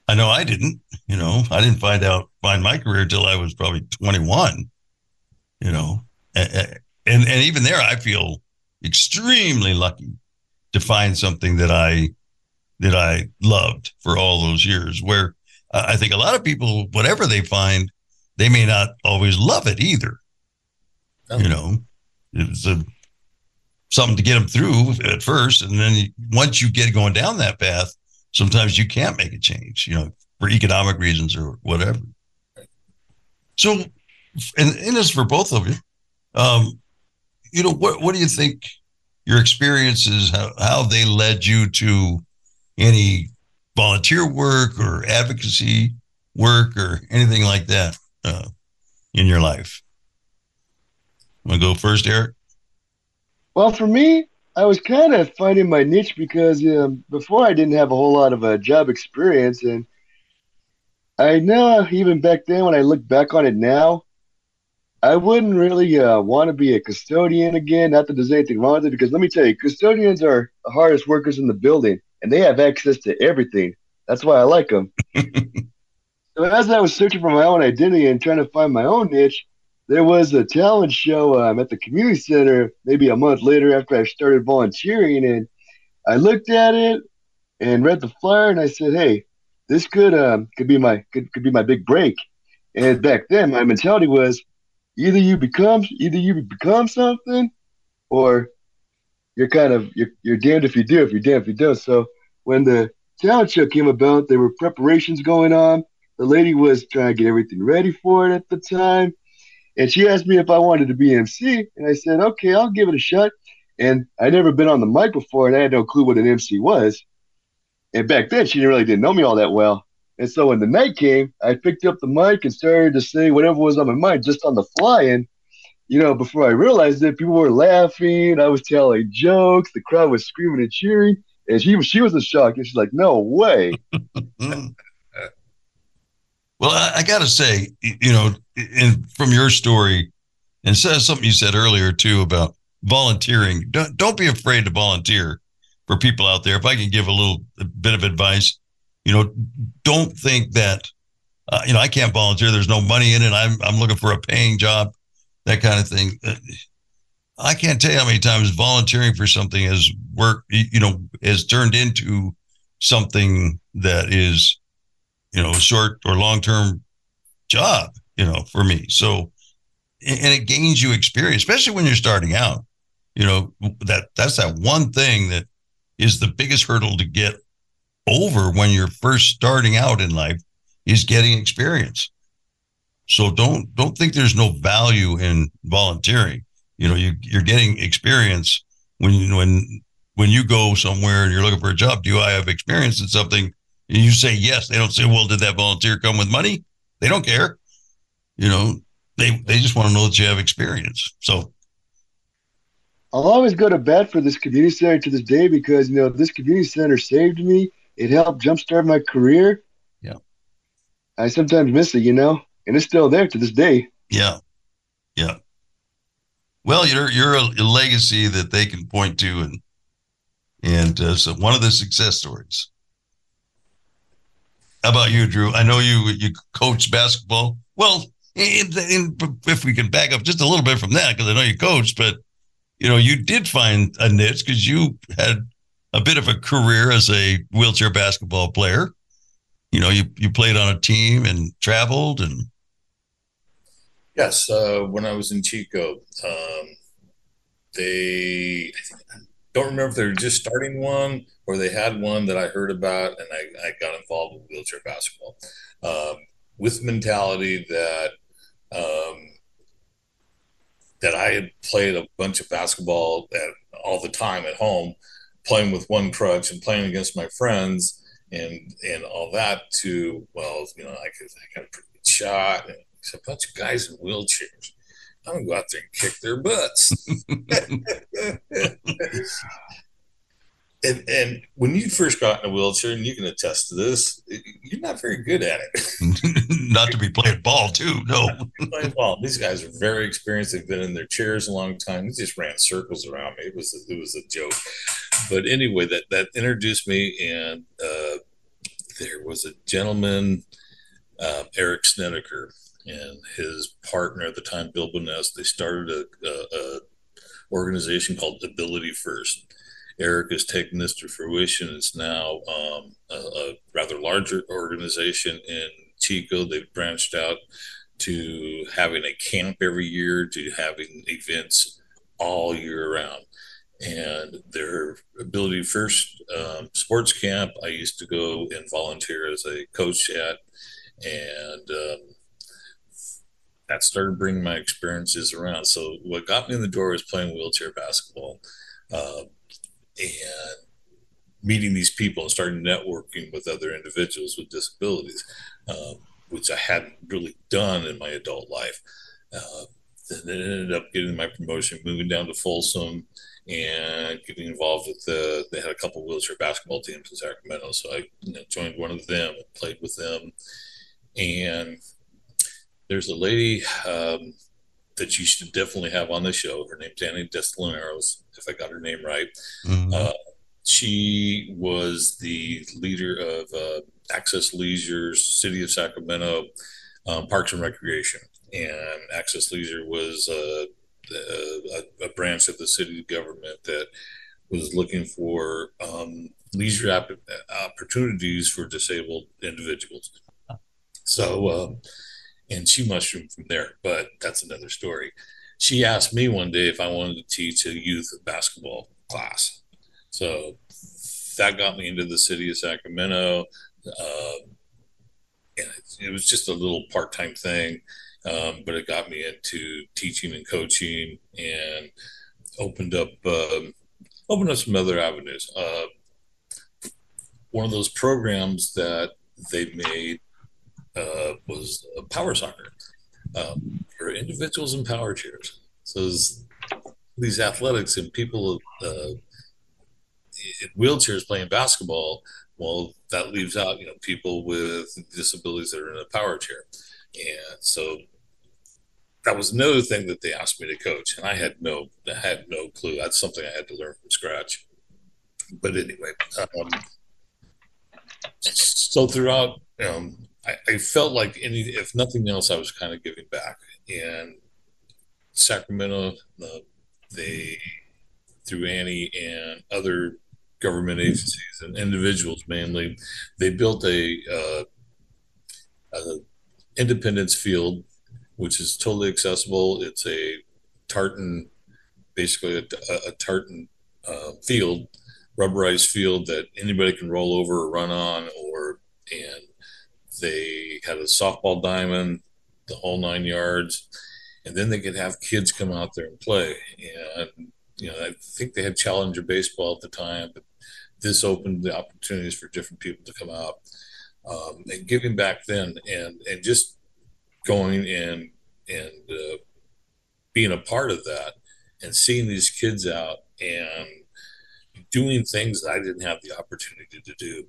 I know I didn't. You know, I didn't find out find my career till I was probably 21. You know, A- a- and and even there, I feel extremely lucky to find something that I that I loved for all those years. Where I think a lot of people, whatever they find, they may not always love it either. Oh. You know, it's a something to get them through at first, and then once you get going down that path, sometimes you can't make a change. You know, for economic reasons or whatever. So, and, and this for both of you. Um, you know, what what do you think your experiences how how they led you to any volunteer work or advocacy work or anything like that uh, in your life? Want to go first, Eric? Well, for me, I was kind of finding my niche because um, before I didn't have a whole lot of uh, job experience, and I know even back then, when I look back on it now, I wouldn't really uh, want to be a custodian again. Not that there's anything wrong with it, because let me tell you, custodians are the hardest workers in the building, and they have access to everything. That's why I like them. so as I was searching for my own identity and trying to find my own niche, there was a talent show um, at the community center maybe a month later after I started volunteering, and I looked at it and read the flyer, and I said, "Hey, this could um could be my could, could be my big break." And back then, my mentality was either you become either you become something, or you're kind of you're, you're damned if you do, if you're damned if you don't. So when the talent show came about, there were preparations going on. The lady was trying to get everything ready for it at the time. And she asked me if I wanted to be MC, and I said, okay, I'll give it a shot. And I'd never been on the mic before, and I had no clue what an MC was. And back then, she really didn't know me all that well. And so when the night came, I picked up the mic and started to say whatever was on my mind just on the fly. And, you know, before I realized it, people were laughing. I was telling jokes. The crowd was screaming and cheering. And she was she was in shock. And she's like, no way. Mm. Well, I, I got to say, you know, in, from your story, and says something you said earlier too about volunteering. Don't don't be afraid to volunteer for people out there. If I can give a little bit of advice, you know, don't think that, uh, you know, I can't volunteer. There's no money in it. I'm I'm looking for a paying job, that kind of thing. Uh, I can't tell you how many times volunteering for something has worked, you know, has turned into something that is you know, a short or long term job, you know, for me. So, and it gains you experience, especially when you're starting out. You know, that that's that one thing that is the biggest hurdle to get over when you're first starting out in life is getting experience. So don't don't think there's no value in volunteering. You know, you you're getting experience when when when you go somewhere and you're looking for a job. Do I have experience in something? And you say yes. They don't say, well, did that volunteer come with money? They don't care. You know, they they just want to know that you have experience. So I'll always go to bat for this community center to this day because you know this community center saved me. It helped jumpstart my career. Yeah. I sometimes miss it, you know, and it's still there to this day. yeah, yeah. Well, you're you're a, a legacy that they can point to, and and uh, so one of the success stories. How about you, Drew? I know you you coach basketball. Well, in, in, if we can back up just a little bit from that, because I know you coached, but you know you did find a niche because you had a bit of a career as a wheelchair basketball player. You know, you you played on a team and traveled, and Yes, uh, when I was in Chico, um, they I don't remember if they were just starting one or they had one that I heard about, and I, I got involved with wheelchair basketball. Um, with mentality that um, that I had played a bunch of basketball at, all the time at home, playing with one crutch and playing against my friends and and all that. To well, you know, I, could, I got a pretty good shot. And it's a bunch of guys in wheelchairs. I'm gonna go out there and kick their butts. and and when you first got in a wheelchair, and you can attest to this, you're not very good at it. not to be playing ball too. No, playing ball. These guys are very experienced. They've been in their chairs a long time. They just ran circles around me. It was a, it was a joke. But anyway, that that introduced me, and uh, there was a gentleman, uh, Eric Snedeker, and his partner at the time, Bill Boness. They started a, a, a organization called Ability First Eric has taken this to fruition. It's now um, a, a, rather larger organization in Chico. They've branched out to having a camp every year, to having events all year round. And their ability first um, sports camp, I used to go and volunteer as a coach at, and um, that started bringing my experiences around. So what got me in the door was playing wheelchair basketball. Uh, and meeting these people and starting networking with other individuals with disabilities, um, which I hadn't really done in my adult life. Uh, then it ended up getting my promotion, moving down to Folsom and getting involved with the, they had a couple wheelchair basketball teams in Sacramento. So I you know, joined one of them and played with them. And there's a lady um, that you should definitely have on the show. Her name's Annie Destinaros, if I got her name right. Mm-hmm. Uh, she was the leader of uh, Access Leisure's City of Sacramento um, Parks and Recreation. And Access Leisure was uh, a, a, branch of the city government that was looking for um, leisure opportunities for disabled individuals. So, um, and she mushroomed from there. But that's another story. She asked me one day if I wanted to teach a youth basketball class. So that got me into the city of Sacramento. Um, and it, it, was just a little part time thing, um, but it got me into teaching and coaching and opened up um, opened up some other avenues. Uh, one of those programs that they made uh, was power soccer um, for individuals in power chairs. So these athletics and people uh, in wheelchairs playing basketball, well, that leaves out you know people with disabilities that are in a power chair, and so that was another thing that they asked me to coach, and I had no I had no clue. That's something I had to learn from scratch. But anyway, um, so throughout um, I, I felt like any, if nothing else, I was kind of giving back. And Sacramento, uh, they through Annie and other government agencies and individuals mainly, they built a, uh, a Independence Field, which is totally accessible. It's a tartan, basically a, a tartan uh, field, rubberized field that anybody can roll over or run on, or and they had a softball diamond, the whole nine yards, and then they could have kids come out there and play. And you know, I think they had Challenger baseball at the time, but this opened the opportunities for different people to come out um, and giving back then, and and just going and and uh, being a part of that, and seeing these kids out and doing things that I didn't have the opportunity to do.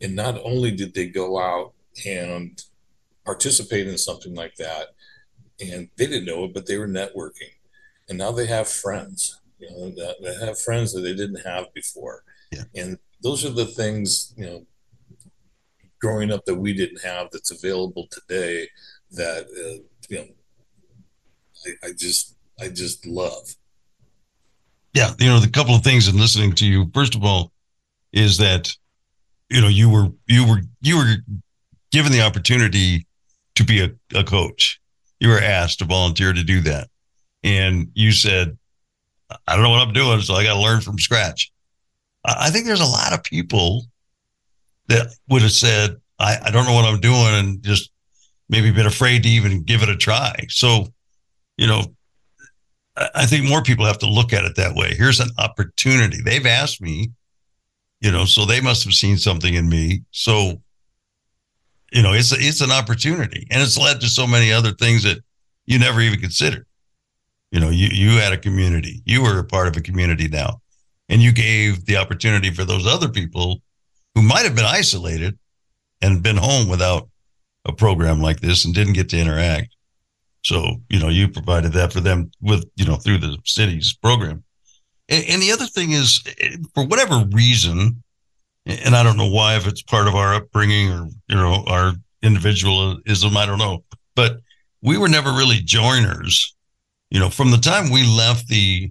And not only did they go out and participate in something like that. And they didn't know it, but they were networking. And now they have friends, you know, that, they have friends that they didn't have before. Yeah. And those are the things, you know, growing up that we didn't have that's available today that, uh, you know, I, I just, I just love. Yeah. You know, the couple of things in listening to you, first of all, is that, you know, you were, you were, you were given the opportunity to be a, a coach, you were asked to volunteer to do that. And you said, I don't know what I'm doing, so I got to learn from scratch. I think there's a lot of people that would have said, I, I don't know what I'm doing and just maybe been afraid to even give it a try. So, you know, I I think more people have to look at it that way. Here's an opportunity. They've asked me, you know, so they must have seen something in me. So, you know, it's it's an opportunity, and it's led to so many other things that you never even considered. You know, you you had a community. You were a part of a community now, and you gave the opportunity for those other people who might have been isolated and been home without a program like this and didn't get to interact. So, you know, you provided that for them with, you know, through the city's program. And, and the other thing is, eh, for whatever reason, and I don't know why, if it's part of our upbringing or, you know, our individualism, I don't know, but we were never really joiners. You know, from the time we left the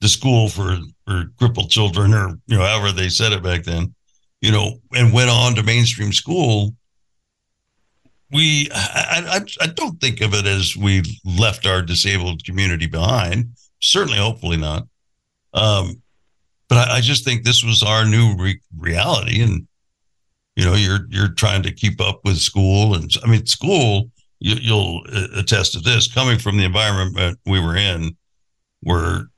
the school for for crippled children, or you know, however they said it back then, you know, and went on to mainstream school, we I, I, I don't think of it as we left our disabled community behind. Certainly, hopefully not. Um, but I, I just think this was our new re- reality, and you know, you're you're trying to keep up with school, and I mean, school. You, you'll uh, attest to this coming from the environment we were in, where,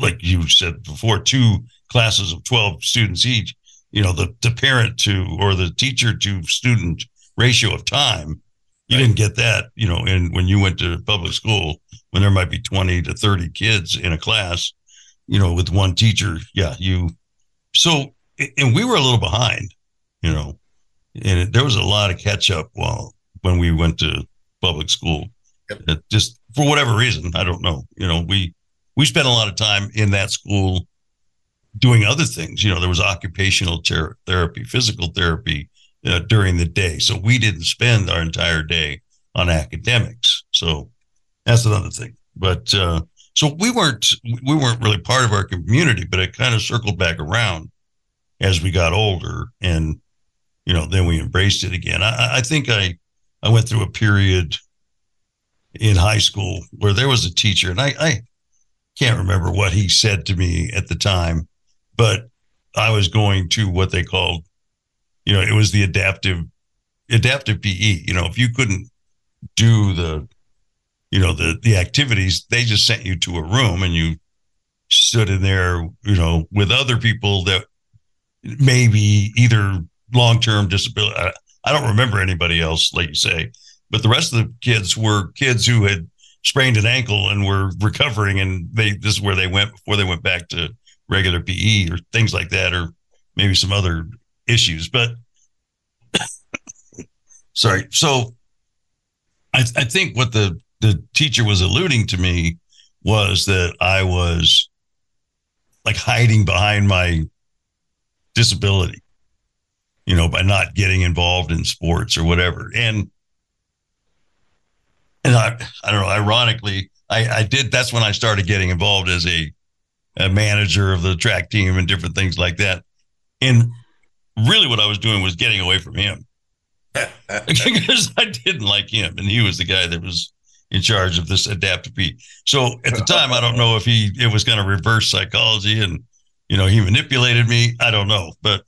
like you said before, two classes of twelve students each. You know, the the parent to or the teacher to student ratio of time. You didn't get that, you know, and when you went to public school, when there might be 20 to 30 kids in a class, you know, with one teacher, yeah, you so and we were a little behind, you know, and it, there was a lot of catch up while when we went to public school. Yep. Just for whatever reason, I don't know. You know, we we spent a lot of time in that school doing other things. You know, there was occupational ter- therapy, physical therapy, uh, during the day. So we didn't spend our entire day on academics. So that's another thing. But uh, so we weren't we weren't really part of our community, but it kind of circled back around as we got older, and you know then we embraced it again. I, I think I I went through a period in high school where there was a teacher, and I, I can't remember what he said to me at the time, but I was going to what they called you know, it was the adaptive adaptive PE. You know, if you couldn't do the, you know, the the activities, they just sent you to a room and you stood in there, you know, with other people that maybe either long term disability. I, I don't remember anybody else, like you say, but the rest of the kids were kids who had sprained an ankle and were recovering, and they this is where they went before they went back to regular PE or things like that, or maybe some other issues. But sorry. So I, I think what the the teacher was alluding to me was that I was like hiding behind my disability, you know, by not getting involved in sports or whatever. And and I I don't know, ironically, I, I did that's when I started getting involved as a, a manager of the track team and different things like that. And really what I was doing was getting away from him because I didn't like him, and he was the guy that was in charge of this adaptive P. So at the time, I don't know if he it was going to reverse psychology and you know he manipulated me. I don't know, but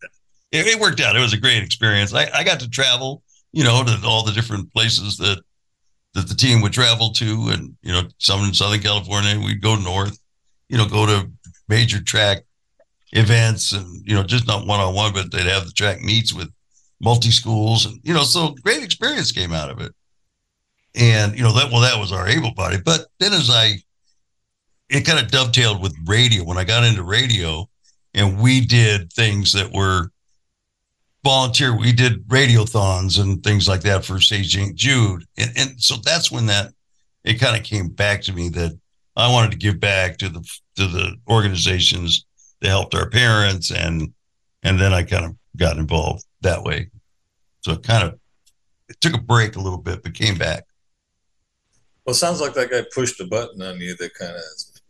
it, it worked out. It was a great experience. I, I got to travel, you know, to all the different places that that the team would travel to, and you know, some in Southern California, we'd go north, you know, go to major track events and you know just not one on one, but they'd have the track meets with multi schools and you know so great experience came out of it. And you know that well that was our able body, but then as I it kind of dovetailed with radio when I got into radio and we did things that were volunteer. We did radiothons and things like that for St. Jude. And, and so that's when that it kind of came back to me that I wanted to give back to the to the organizations that helped our parents and and then I kind of got involved that way. So it kind of it took a break a little bit, but came back. Well, sounds like that guy pushed a button on you that kind of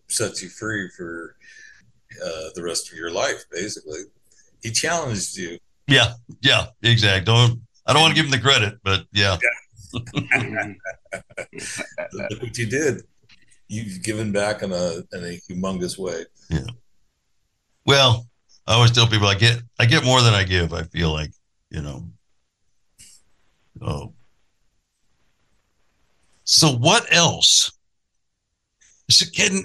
sets you free for uh, the rest of your life, basically. He challenged you. Yeah, yeah, exactly. Don't I don't want to give him the credit, but yeah. Look what you did. You've given back in a in a humongous way. Yeah. Well, I always tell people I get I get more than I give. I feel like you know. Oh, So what else? So can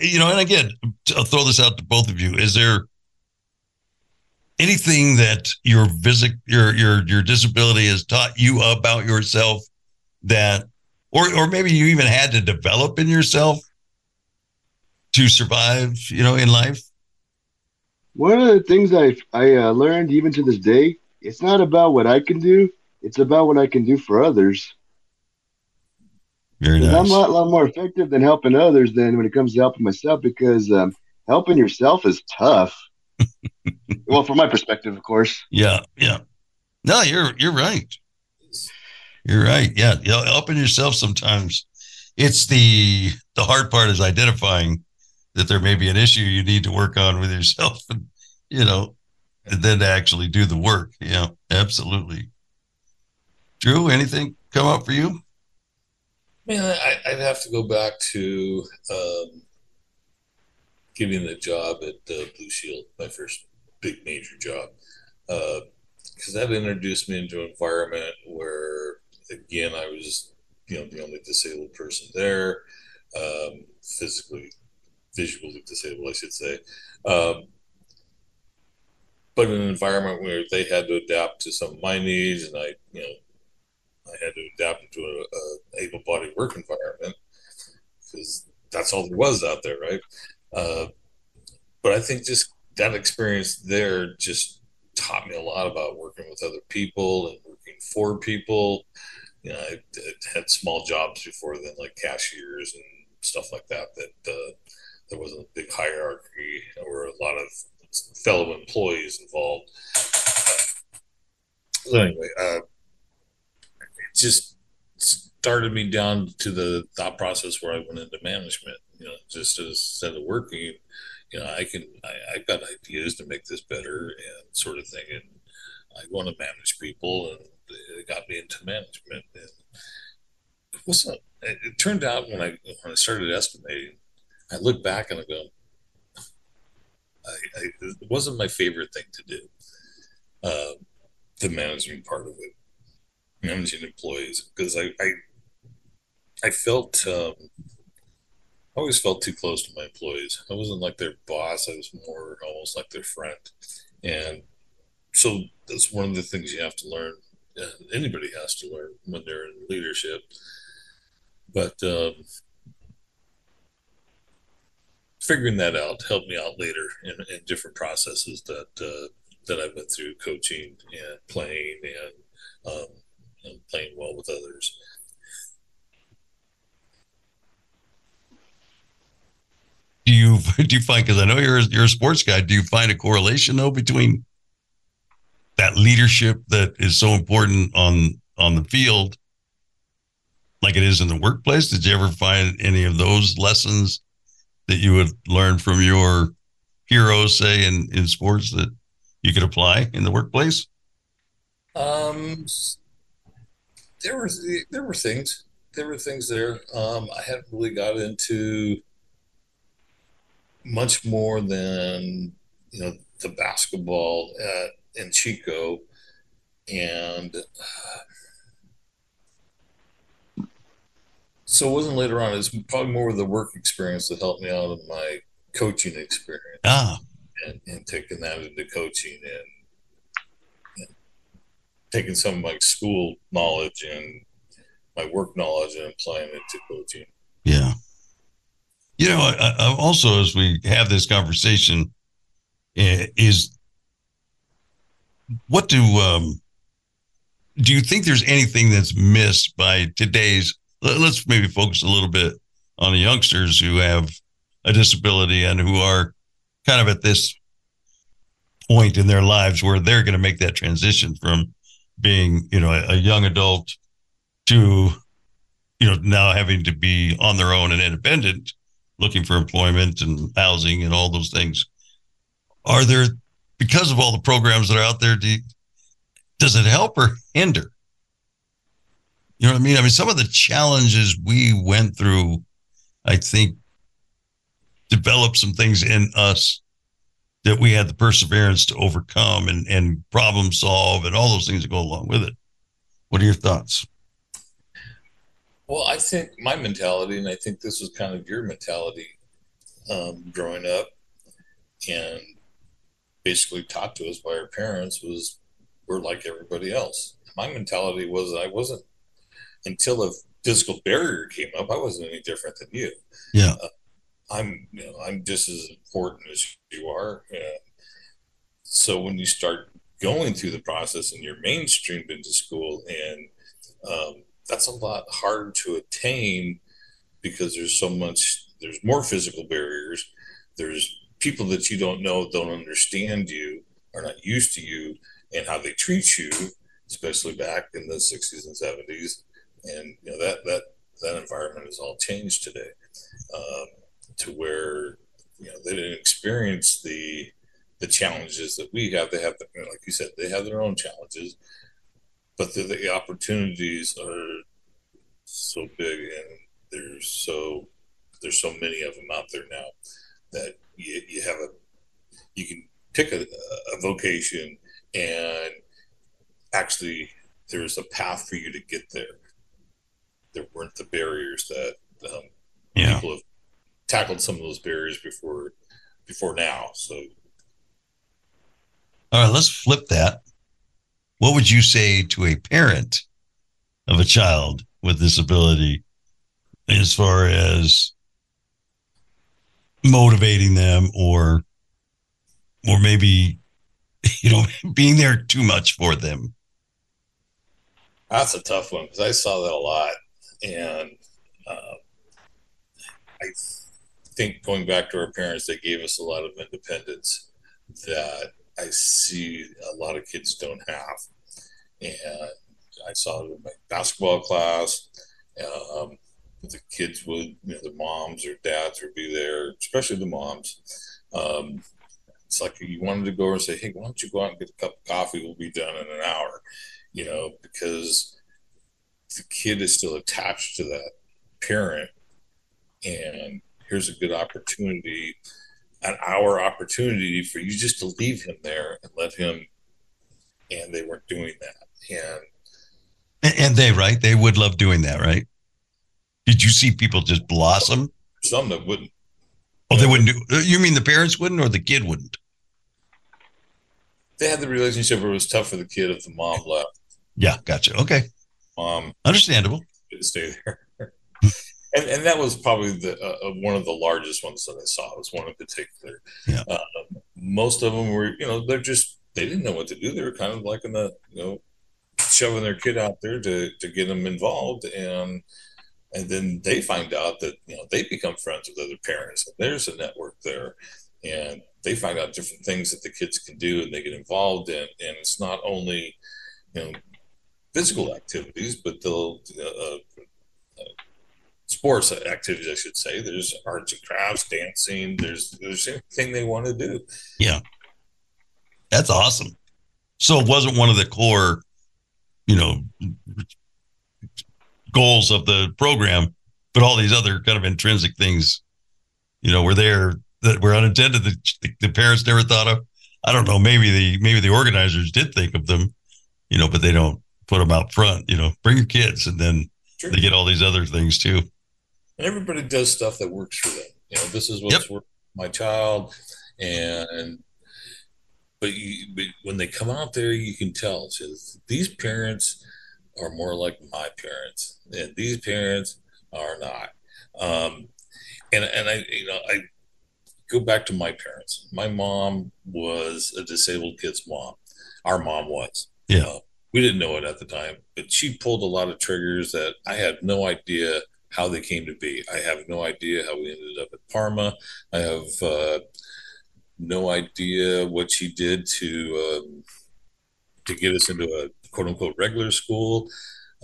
you know? And again, I'll throw this out to both of you. Is there anything that your visit, your your your disability has taught you about yourself that, or or maybe you even had to develop in yourself to survive? You know, in life. One of the things I I uh, learned even to this day, it's not about what I can do; it's about what I can do for others. Very nice. I'm a lot, lot more effective than helping others than when it comes to helping myself because um, helping yourself is tough. Well, from my perspective, of course. Yeah, yeah. No, you're you're right. You're right. Yeah, you know, helping yourself sometimes. It's the the hard part is identifying that there may be an issue you need to work on with yourself, and you know, and then to actually do the work. Yeah, absolutely. Drew, anything come up for you? Man, I, I'd have to go back to um, getting the job at uh, Blue Shield, my first big major job, because that introduced me into an environment where, again, I was, you know, the only disabled person there, um, physically, visually disabled, I should say. Um, but in an environment where they had to adapt to some of my needs, and I, you know, I had to adapt to a, a able-bodied work environment because that's all there was out there, right? Uh, but I think just that experience there just taught me a lot about working with other people and working for people. You know, I, I had small jobs before then, like cashiers and stuff like that. That uh, there wasn't a big hierarchy or a lot of fellow employees involved. So anyway, uh, it just started me down to the thought process where I went into management. You know, just instead of working, you know, I can I, I've got ideas to make this better and sort of thing, and I want to manage people, and it got me into management. And it wasn't. It, it turned out when I when I started estimating, I look back and I go, I, I, it wasn't my favorite thing to do. Uh, the management part of it, managing employees, because I, I, I felt, um, I always felt too close to my employees. I wasn't like their boss. I was more almost like their friend, and so that's one of the things you have to learn. Anybody has to learn when they're in leadership. But um, figuring that out helped me out later in, in different processes that uh, that I went through coaching and playing and, um, and playing well with others. Do you do you find because I know you're you're a sports guy? Do you find a correlation though between that leadership that is so important on on the field, like it is in the workplace? Did you ever find any of those lessons that you would learn from your heroes, say in in sports, that you could apply in the workplace? Um, there were there were things there were things there. Um, I hadn't really got into much more than you know the basketball at in Chico, and uh, so it wasn't later on. It's probably more of the work experience that helped me out of my coaching experience Ah, and, and taking that into coaching and, and taking some of my school knowledge and my work knowledge and applying it to coaching. yeah. You know, also as we have this conversation, eh, is what do um, do you think there's anything that's missed by today's? let- Let's maybe focus a little bit on the youngsters who have a disability and who are kind of at this point in their lives where they're going to make that transition from being, you know, a, a young adult to, you know, now having to be on their own and independent, looking for employment and housing and all those things. Are there, because of all the programs that are out there, do you, does it help or hinder? You know what I mean? I mean, some of the challenges we went through, I think, developed some things in us that we had the perseverance to overcome and, and problem solve and all those things that go along with it. What are your thoughts? Well, I think my mentality, and I think this was kind of your mentality um, growing up, and basically taught to us by our parents was we're like everybody else. My mentality was I wasn't until a physical barrier came up. I wasn't any different than you. Yeah. Uh, I'm you know I'm just as important as you are. So when you start going through the process and you're mainstreamed into school, and um, that's a lot harder to attain because there's so much. There's more physical barriers. There's people that you don't know don't understand you are not used to you and how they treat you especially back in the 60s and 70s and you know that that that environment has all changed today um, to where you know they didn't experience the the challenges that we have they have like you said they have their own challenges but the, the opportunities are so big and there's so there's so many of them out there now that you, you have a you can pick a, a vocation and actually there's a path for you to get there there weren't the barriers that um, Yeah. people have tackled some of those barriers before before now so All right, let's flip that. What would you say to a parent of a child with disability as far as motivating them or or maybe you know being there too much for them? That's a tough one because I saw that a lot, and uh, I think going back to our parents, they gave us a lot of independence that I see a lot of kids don't have, and I saw it in my basketball class. Um, the kids would, you know, the moms or dads would be there, especially the moms. Um, it's like you wanted to go and say, "Hey, why don't you go out and get a cup of coffee? We'll be done in an hour." you know, because the kid is still attached to that parent. And here's a good opportunity, an hour opportunity for you just to leave him there and let him. And they weren't doing that. And And, they right, they would love doing that, right? Did you see people just blossom? some that wouldn't. Oh, they wouldn't do. You mean the parents wouldn't, or the kid wouldn't? They had the relationship where it was tough for the kid if the mom left. Yeah, gotcha. Okay, Mom understandable. didn't stay there. and, and that was probably the uh, uh, one of the largest ones that I saw. It Was one in particular. Yeah. Uh, most of them were, you know, they're just they didn't know what to do. They were kind of like in the, you know, shoving their kid out there to to get them involved, and and then they find out that you know they become friends with other parents. And there's a network there, and they find out different things that the kids can do, and they get involved in. And it's not only, you know, physical activities, but they'll uh, uh, sports activities, I should say. There's arts and crafts, dancing. There's there's anything they want to do. Yeah. That's awesome. So it wasn't one of the core, you know, goals of the program, but all these other kind of intrinsic things, you know, were there that were unintended that the, parents never thought of. I don't know. Maybe the maybe the organizers did think of them, you know, but they don't put them out front. You know, bring your kids, and then Sure. they get all these other things too. everybody does stuff that works for them. You know, this is what's Yep. worked for my child, and but, you, but when they come out there, you can tell just, these parents are more like my parents, and these parents are not. Um, and and I you know I go back to my parents. My mom was a disabled kid's mom. Our mom was. Yeah. Uh, we didn't know it at the time, but she pulled a lot of triggers that I had no idea how they came to be. I have no idea how we ended up at Parma. I have uh, no idea what she did to um, to get us into a quote unquote regular school.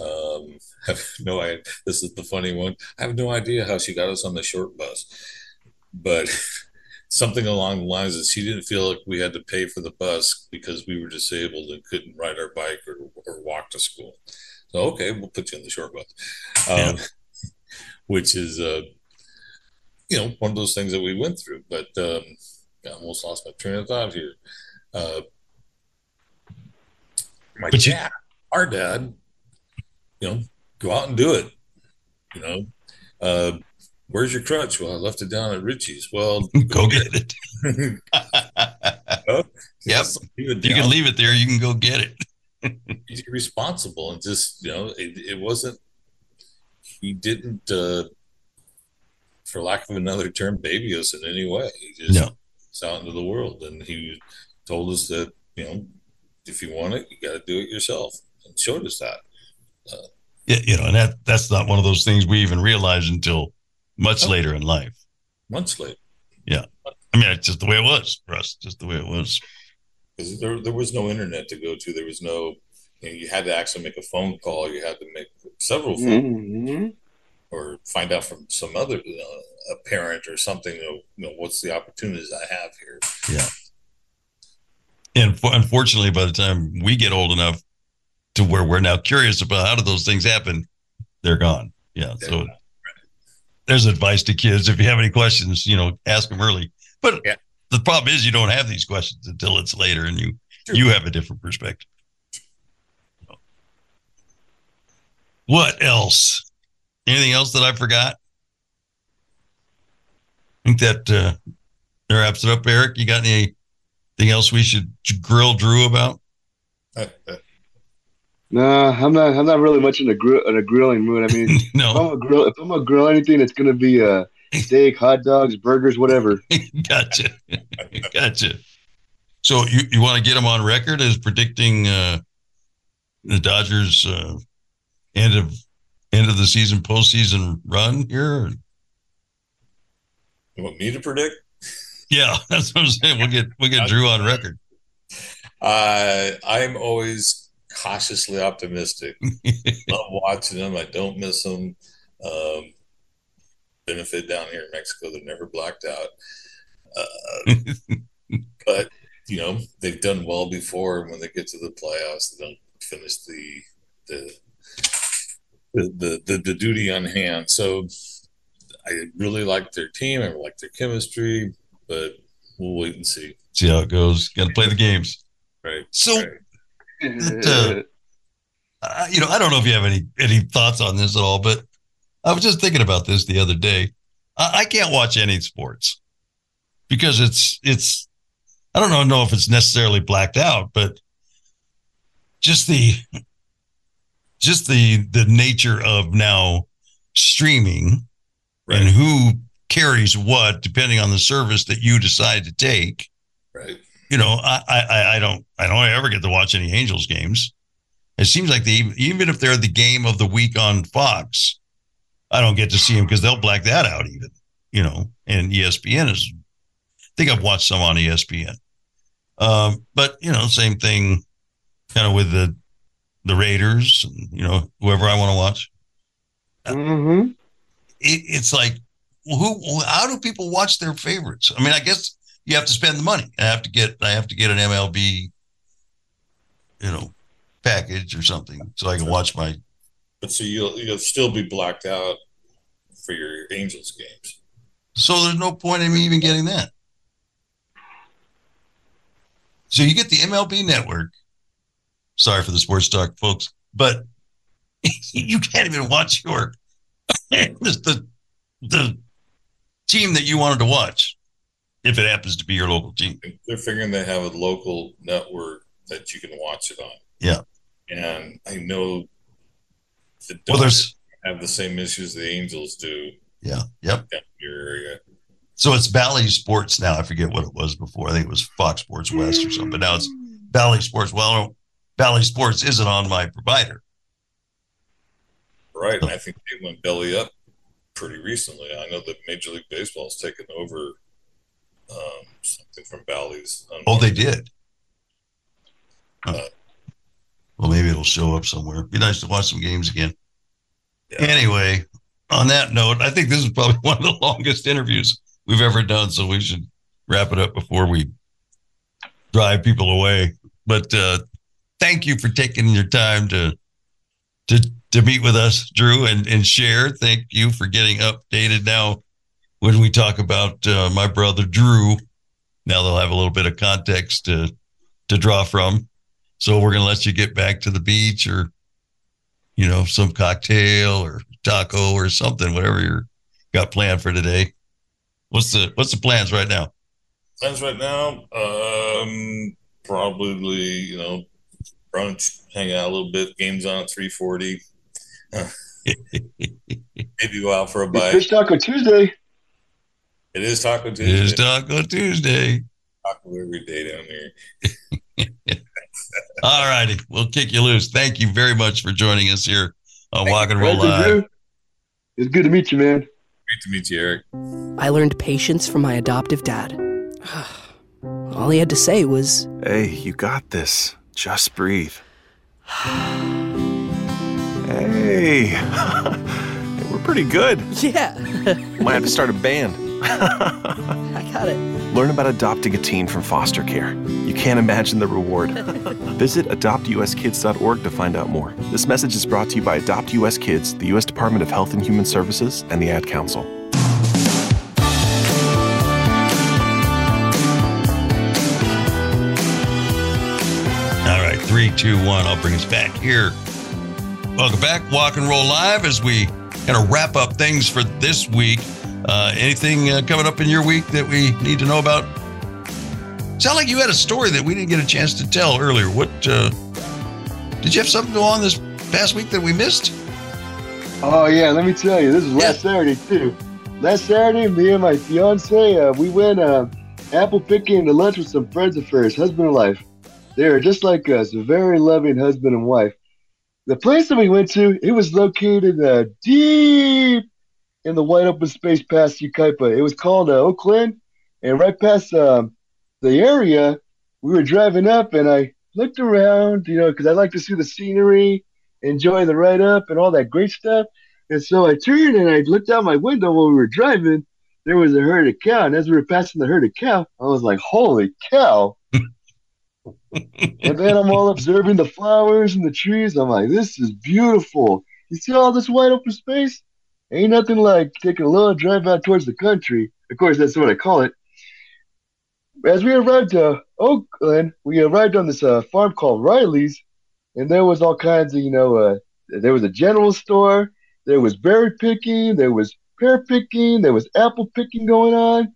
Um, have no idea. This is the funny one. I have no idea how she got us on the short bus, but something along the lines that she didn't feel like we had to pay for the bus because we were disabled and couldn't ride our bike or, or walk to school. So okay, we'll put you on the short bus, um, which is uh, you know one of those things that we went through. But um, I almost lost my train of thought here. Uh, my But you- dad, our dad, you know, go out and do it. you know, uh, where's your crutch? Well, I left it down at Richie's. Well, Go get it. Yep. You You can leave it there. You can go get it. He's responsible and just you know it, it wasn't. He didn't, uh, for lack of another term, baby us in any way. He just No. Was out into the world, and he told us that you know if you want it, you got to do it yourself, and showed us that. Yeah, you know, and that that's not one of those things we even realize until much Oh. later in life. months later. Yeah. I mean, it's just the way it was for us, just the way it was. because there, there was no internet to go to. There was no, you, know, you had to actually make a phone call. You had to make several phone hmm or find out from some other uh, a parent or something. You know, you know, what's the opportunities I have here? Yeah. And for, unfortunately, by the time we get old enough to where we're now curious about how do those things happen, they're gone. Yeah. So there's advice to kids. If you have any questions, you know, ask them early. But Yeah. the problem is you don't have these questions until it's later and you you have a different perspective. What else? Anything else that I forgot? Think that uh, wraps it up, Eric. You got anything else we should grill Drew about? Nah, I'm not. I'm not really much in a grill in a grilling mood. I mean, if no, I'm a grill, if I'm gonna grill anything, it's gonna be uh, steak, hot dogs, burgers, whatever. gotcha, gotcha. So you, you want to get him on record as predicting uh, the Dodgers uh, end of end of the season postseason run here? You want me to predict? Yeah, that's what I'm saying. We'll get we'll get Drew on record. Uh, I'm always cautiously optimistic. Love watching them. I don't miss them. Um, benefit down here in Mexico, they're never blacked out. Uh, but you know they've done well before. When they get to the playoffs, they don't finish the the the the, the, the duty on hand. So I really like their team. I like their chemistry, but we'll wait and see. See how it goes. Got to play the games. Right. So right. uh, uh, you know, I don't know if you have any any thoughts on this at all, but I was just thinking about this the other day. I, I can't watch any sports because it's it's I don't know know if it's necessarily blacked out, but just the just the the nature of now streaming and who carries what depending on the service that you decide to take Right. you know, I, I, I don't, I don't ever get to watch any Angels games. It seems like they, even if they're the game of the week on Fox, I don't get to see them because they'll black that out even, you know, and ESPN is, I think I've watched some on ESPN. Um, but you know, same thing kind of with the, the Raiders and, you know, whoever I want to watch. hmm It, it's like, who, how do people watch their favorites? I mean, I guess you have to spend the money. I have to get I have to get an MLB, you know, package or something so I can watch my. But so you'll you'll still be blacked out for your Angels games. So there's no point in me even getting that. So you get the MLB network. Sorry for the sports talk, folks, but you can't even watch your the the team that you wanted to watch if it happens to be your local team. They're figuring they have a local network that you can watch it on. Yeah. And I know the Well, there's have the same issues the Angels do yeah, yep. your area. So it's Bally Sports now. I forget what it was before. I think it was Fox Sports West or something. But now it's Bally Sports. Well, Bally Sports isn't on my provider. Right. And I think they went belly up pretty recently. I know that Major League Baseball has taken over um, something from Bally's. Oh, they did. Huh. Well, maybe it'll show up somewhere. Be nice to watch some games again. Yeah. Anyway, on that note, I think this is probably one of the longest interviews we've ever done. So we should wrap it up before we drive people away. But uh, thank you for taking your time to to to meet with us, Drew, and and share. Thank you for getting updated now when we talk about uh, my brother Drew. Now they'll have a little bit of context to to draw from. So we're going to let you get back to the beach or you know, some cocktail or taco or something, whatever you're got planned for today. What's the what's the plans right now? Plans right now, um, probably you know, brunch, hang out a little bit. Games on at three forty. Maybe go out for a It's bite. Fish Taco Tuesday. It is Taco Tuesday. is Taco Tuesday. Taco every day down here. All righty, we'll kick you loose. Thank you very much for joining us here on Walk and Roll Live. Drew. It's good to meet you, man. Great to meet you, Eric. I learned patience from my adoptive dad. All he had to say was, Hey, you got this. Just breathe. Hey, we're pretty good. Yeah, Might have to start a band. I got it. Learn about adopting a teen from foster care. You can't imagine the reward. Visit adoptuskids.org to find out more. This message is brought to you by Adopt US Kids, the U.S. Department of Health and Human Services, and the Ad Council. All right, three, two, one. I'll bring us back here. Welcome back, Walk and Roll Live, as we kind of wrap up things for this week. Uh, anything uh, coming up in your week that we need to know about? Sound like you had a story that we didn't get a chance to tell earlier. What uh, did you have something go on this past week that we missed? Oh yeah, let me tell you, this is last Saturday too. Last Saturday, me and my fiance, uh, we went uh, apple picking to lunch with some friends of hers, husband and wife. They are just like us, very loving husband and wife. The place that we went to, it was located uh, deep in the wide open space past Yucaipa. It was called uh, Oak Glen, and right past um, the area, we were driving up, and I looked around, you know, because I like to see the scenery, enjoy the ride up, and all that great stuff. And so I turned and I looked out my window while we were driving. There was a herd of cow, and as we were passing the herd of cow, I was like, "Holy cow!" And then I'm all observing the flowers and the trees. I'm like, "This is beautiful." You see all this wide open space? Ain't nothing like taking a little drive out towards the country. Of course, that's what I call it. As we arrived to Oak Glen, we arrived on this uh, farm called Riley's, and there was all kinds of, you know, uh, there was a general store, there was berry picking, there was pear picking, there was apple picking going on,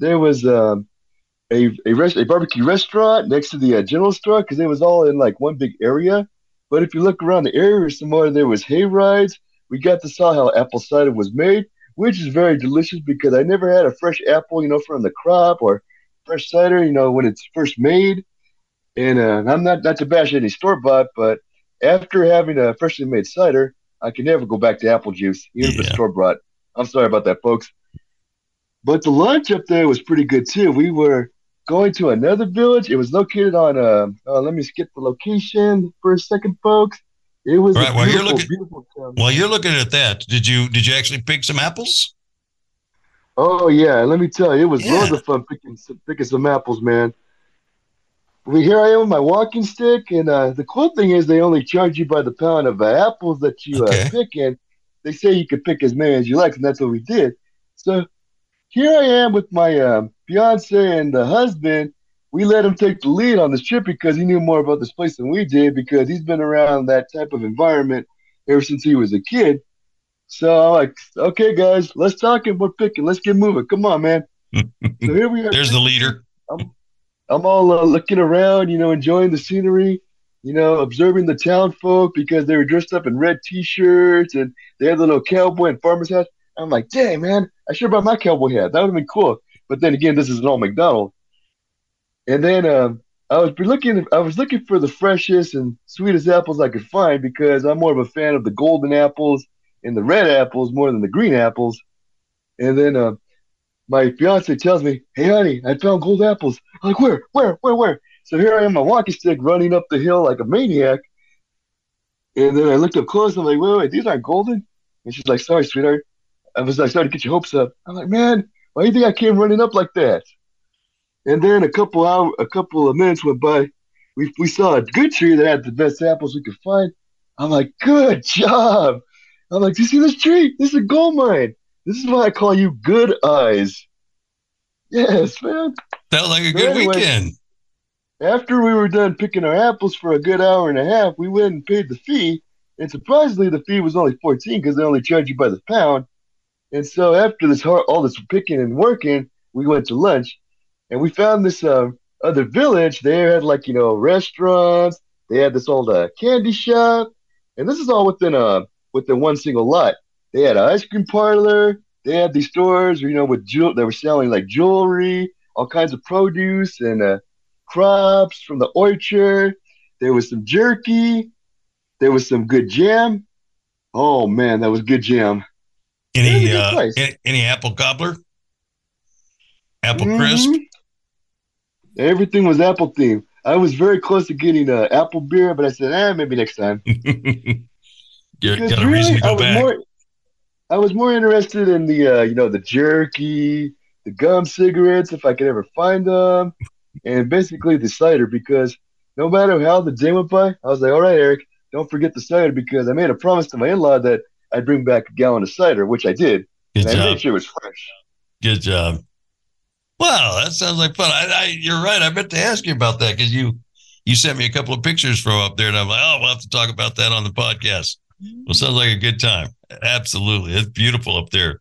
there was um, a a, rest, a barbecue restaurant next to the uh, general store because it was all in like one big area. But if you look around the area some more, there was hay rides. We got to saw how apple cider was made, which is very delicious because I never had a fresh apple, you know, from the crop or fresh cider, you know, when it's first made. And uh, I'm not not to bash any store bought, but after having a freshly made cider, I can never go back to apple juice, even if it's store bought. I'm sorry about that, folks. But the lunch up there was pretty good too. We were going to another village. It was located on uh, uh let me skip the location for a second, folks. It was All right, while you're beautiful, looking- beautiful town. While you're looking at that, did you did you actually pick some apples? Oh yeah, let me tell you, it was Yeah. loads of fun picking some, picking some apples, man. We here I am with my walking stick, and uh, the cool thing is they only charge you by the pound of uh, apples that you Okay. uh, pick, and they say you can pick as many as you like, and that's what we did. So here I am with my um, fiance and the husband. We let him take the lead on this trip because he knew more about this place than we did because he's been around that type of environment ever since he was a kid. So I'm like, okay, guys, let's talk and we're picking. Let's get moving. Come on, man. So here we are. There's the leader. I'm I'm all uh, looking around, you know, enjoying the scenery, you know, observing the town folk because they were dressed up in red T-shirts and they had the little cowboy and farmer's hat. I'm like, dang, man, I should have brought my cowboy hat. That would have been cool. But then again, this is an old McDonald. And then um, I was looking, I was looking for the freshest and sweetest apples I could find because I'm more of a fan of the golden apples and the red apples more than the green apples. And then uh, my fiance tells me, "Hey, honey, I found gold apples." I'm like, "Where? Where? Where? Where?" So here I am, my walking stick, running up the hill like a maniac. And then I looked up close. I'm like, "Wait, wait, these aren't golden." And she's like, "Sorry, sweetheart." I was like, starting to get your hopes up. I'm like, "Man, why do you think I came running up like that?" And then a couple hour, a couple of minutes went by. We we saw a good tree that had the best apples we could find. I'm like, "Good job!" I'm like, "Do you see this tree? This is a gold mine." This is why I call you good eyes. Yes, man. Felt like a good anyway- weekend. After we were done picking our apples for a good hour and a half, we went and paid the fee, And surprisingly, the fee was only 14 because they only charge you by the pound. And so after this hard, all this picking and working, we went to lunch, and we found this um, other village. They had like you know restaurants. They had this old uh, candy shop, and this is all within uh within one single lot. They had an ice cream parlor. They had these stores, you know, with jewel. They were selling like jewelry, all kinds of produce and uh, crops from the orchard. There was some jerky. There was some good jam. Oh man, that was good jam. Any uh, any, any apple cobbler? Apple Mhm. crisp? Everything was apple themed. I was very close to getting uh, apple beer, but I said, eh, maybe next time. you got a reason to I go was back. more, I was more interested in the, uh, you know, the jerky, the gum cigarettes, if I could ever find them, and basically the cider. Because no matter how the day went by, I was like, all right, Eric, don't forget the cider because I made a promise to my in-law that I'd bring back a gallon of cider, which I did, Good and I job. made sure it was fresh. Good job. Wow, that sounds like fun. I, I, you're right. I meant to ask you about that because you you sent me a couple of pictures from up there, and I'm like, oh, we'll have to talk about that on the podcast. Well, sounds like a good time. Absolutely, it's beautiful up there.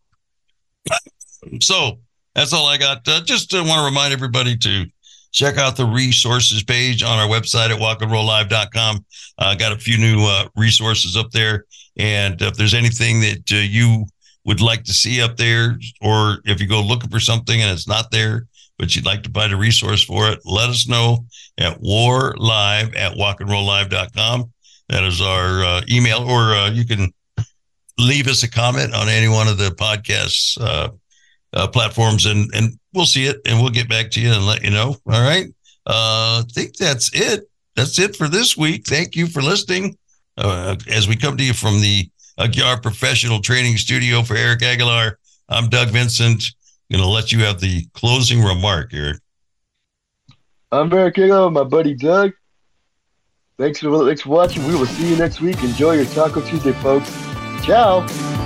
So that's all I got. Uh, just uh, want to remind everybody to check out the resources page on our website at walkandrolllive.com. Uh, got a few new uh, resources up there, and if there's anything that uh, you would like to see up there, or if you go looking for something and it's not there, but you'd like to find a resource for it, let us know at warlive at walkandrolllive.com. That is our uh, email, or uh, you can leave us a comment on any one of the podcasts uh, platforms, and and we'll see it, and we'll get back to you and let you know. All right. Uh, I think that's it. That's it for this week. Thank you for listening. Uh, as we come to you from the Aguiar Professional Training Studio for Eric Aguiar, I'm Doug Vincent. Going to let you have the closing remark, Eric. I'm Barry Kingo, my buddy Doug. Thanks for, thanks for watching. We will see you next week. Enjoy your Taco Tuesday, folks. Ciao.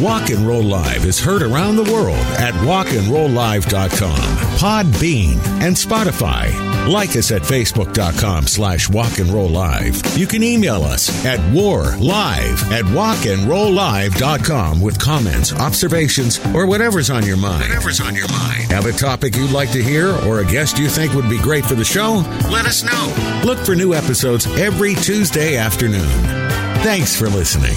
Walk and Roll Live is heard around the world at walkandrolllive.com, Podbean, and Spotify. Like us at facebook.com slash walk and roll live. You can email us at warlive at walkandrolllive.com with comments, observations, or whatever's on your mind. Whatever's on your mind. Have a topic you'd like to hear or a guest you think would be great for the show? Let us know. Look for new episodes every Tuesday afternoon. Thanks for listening.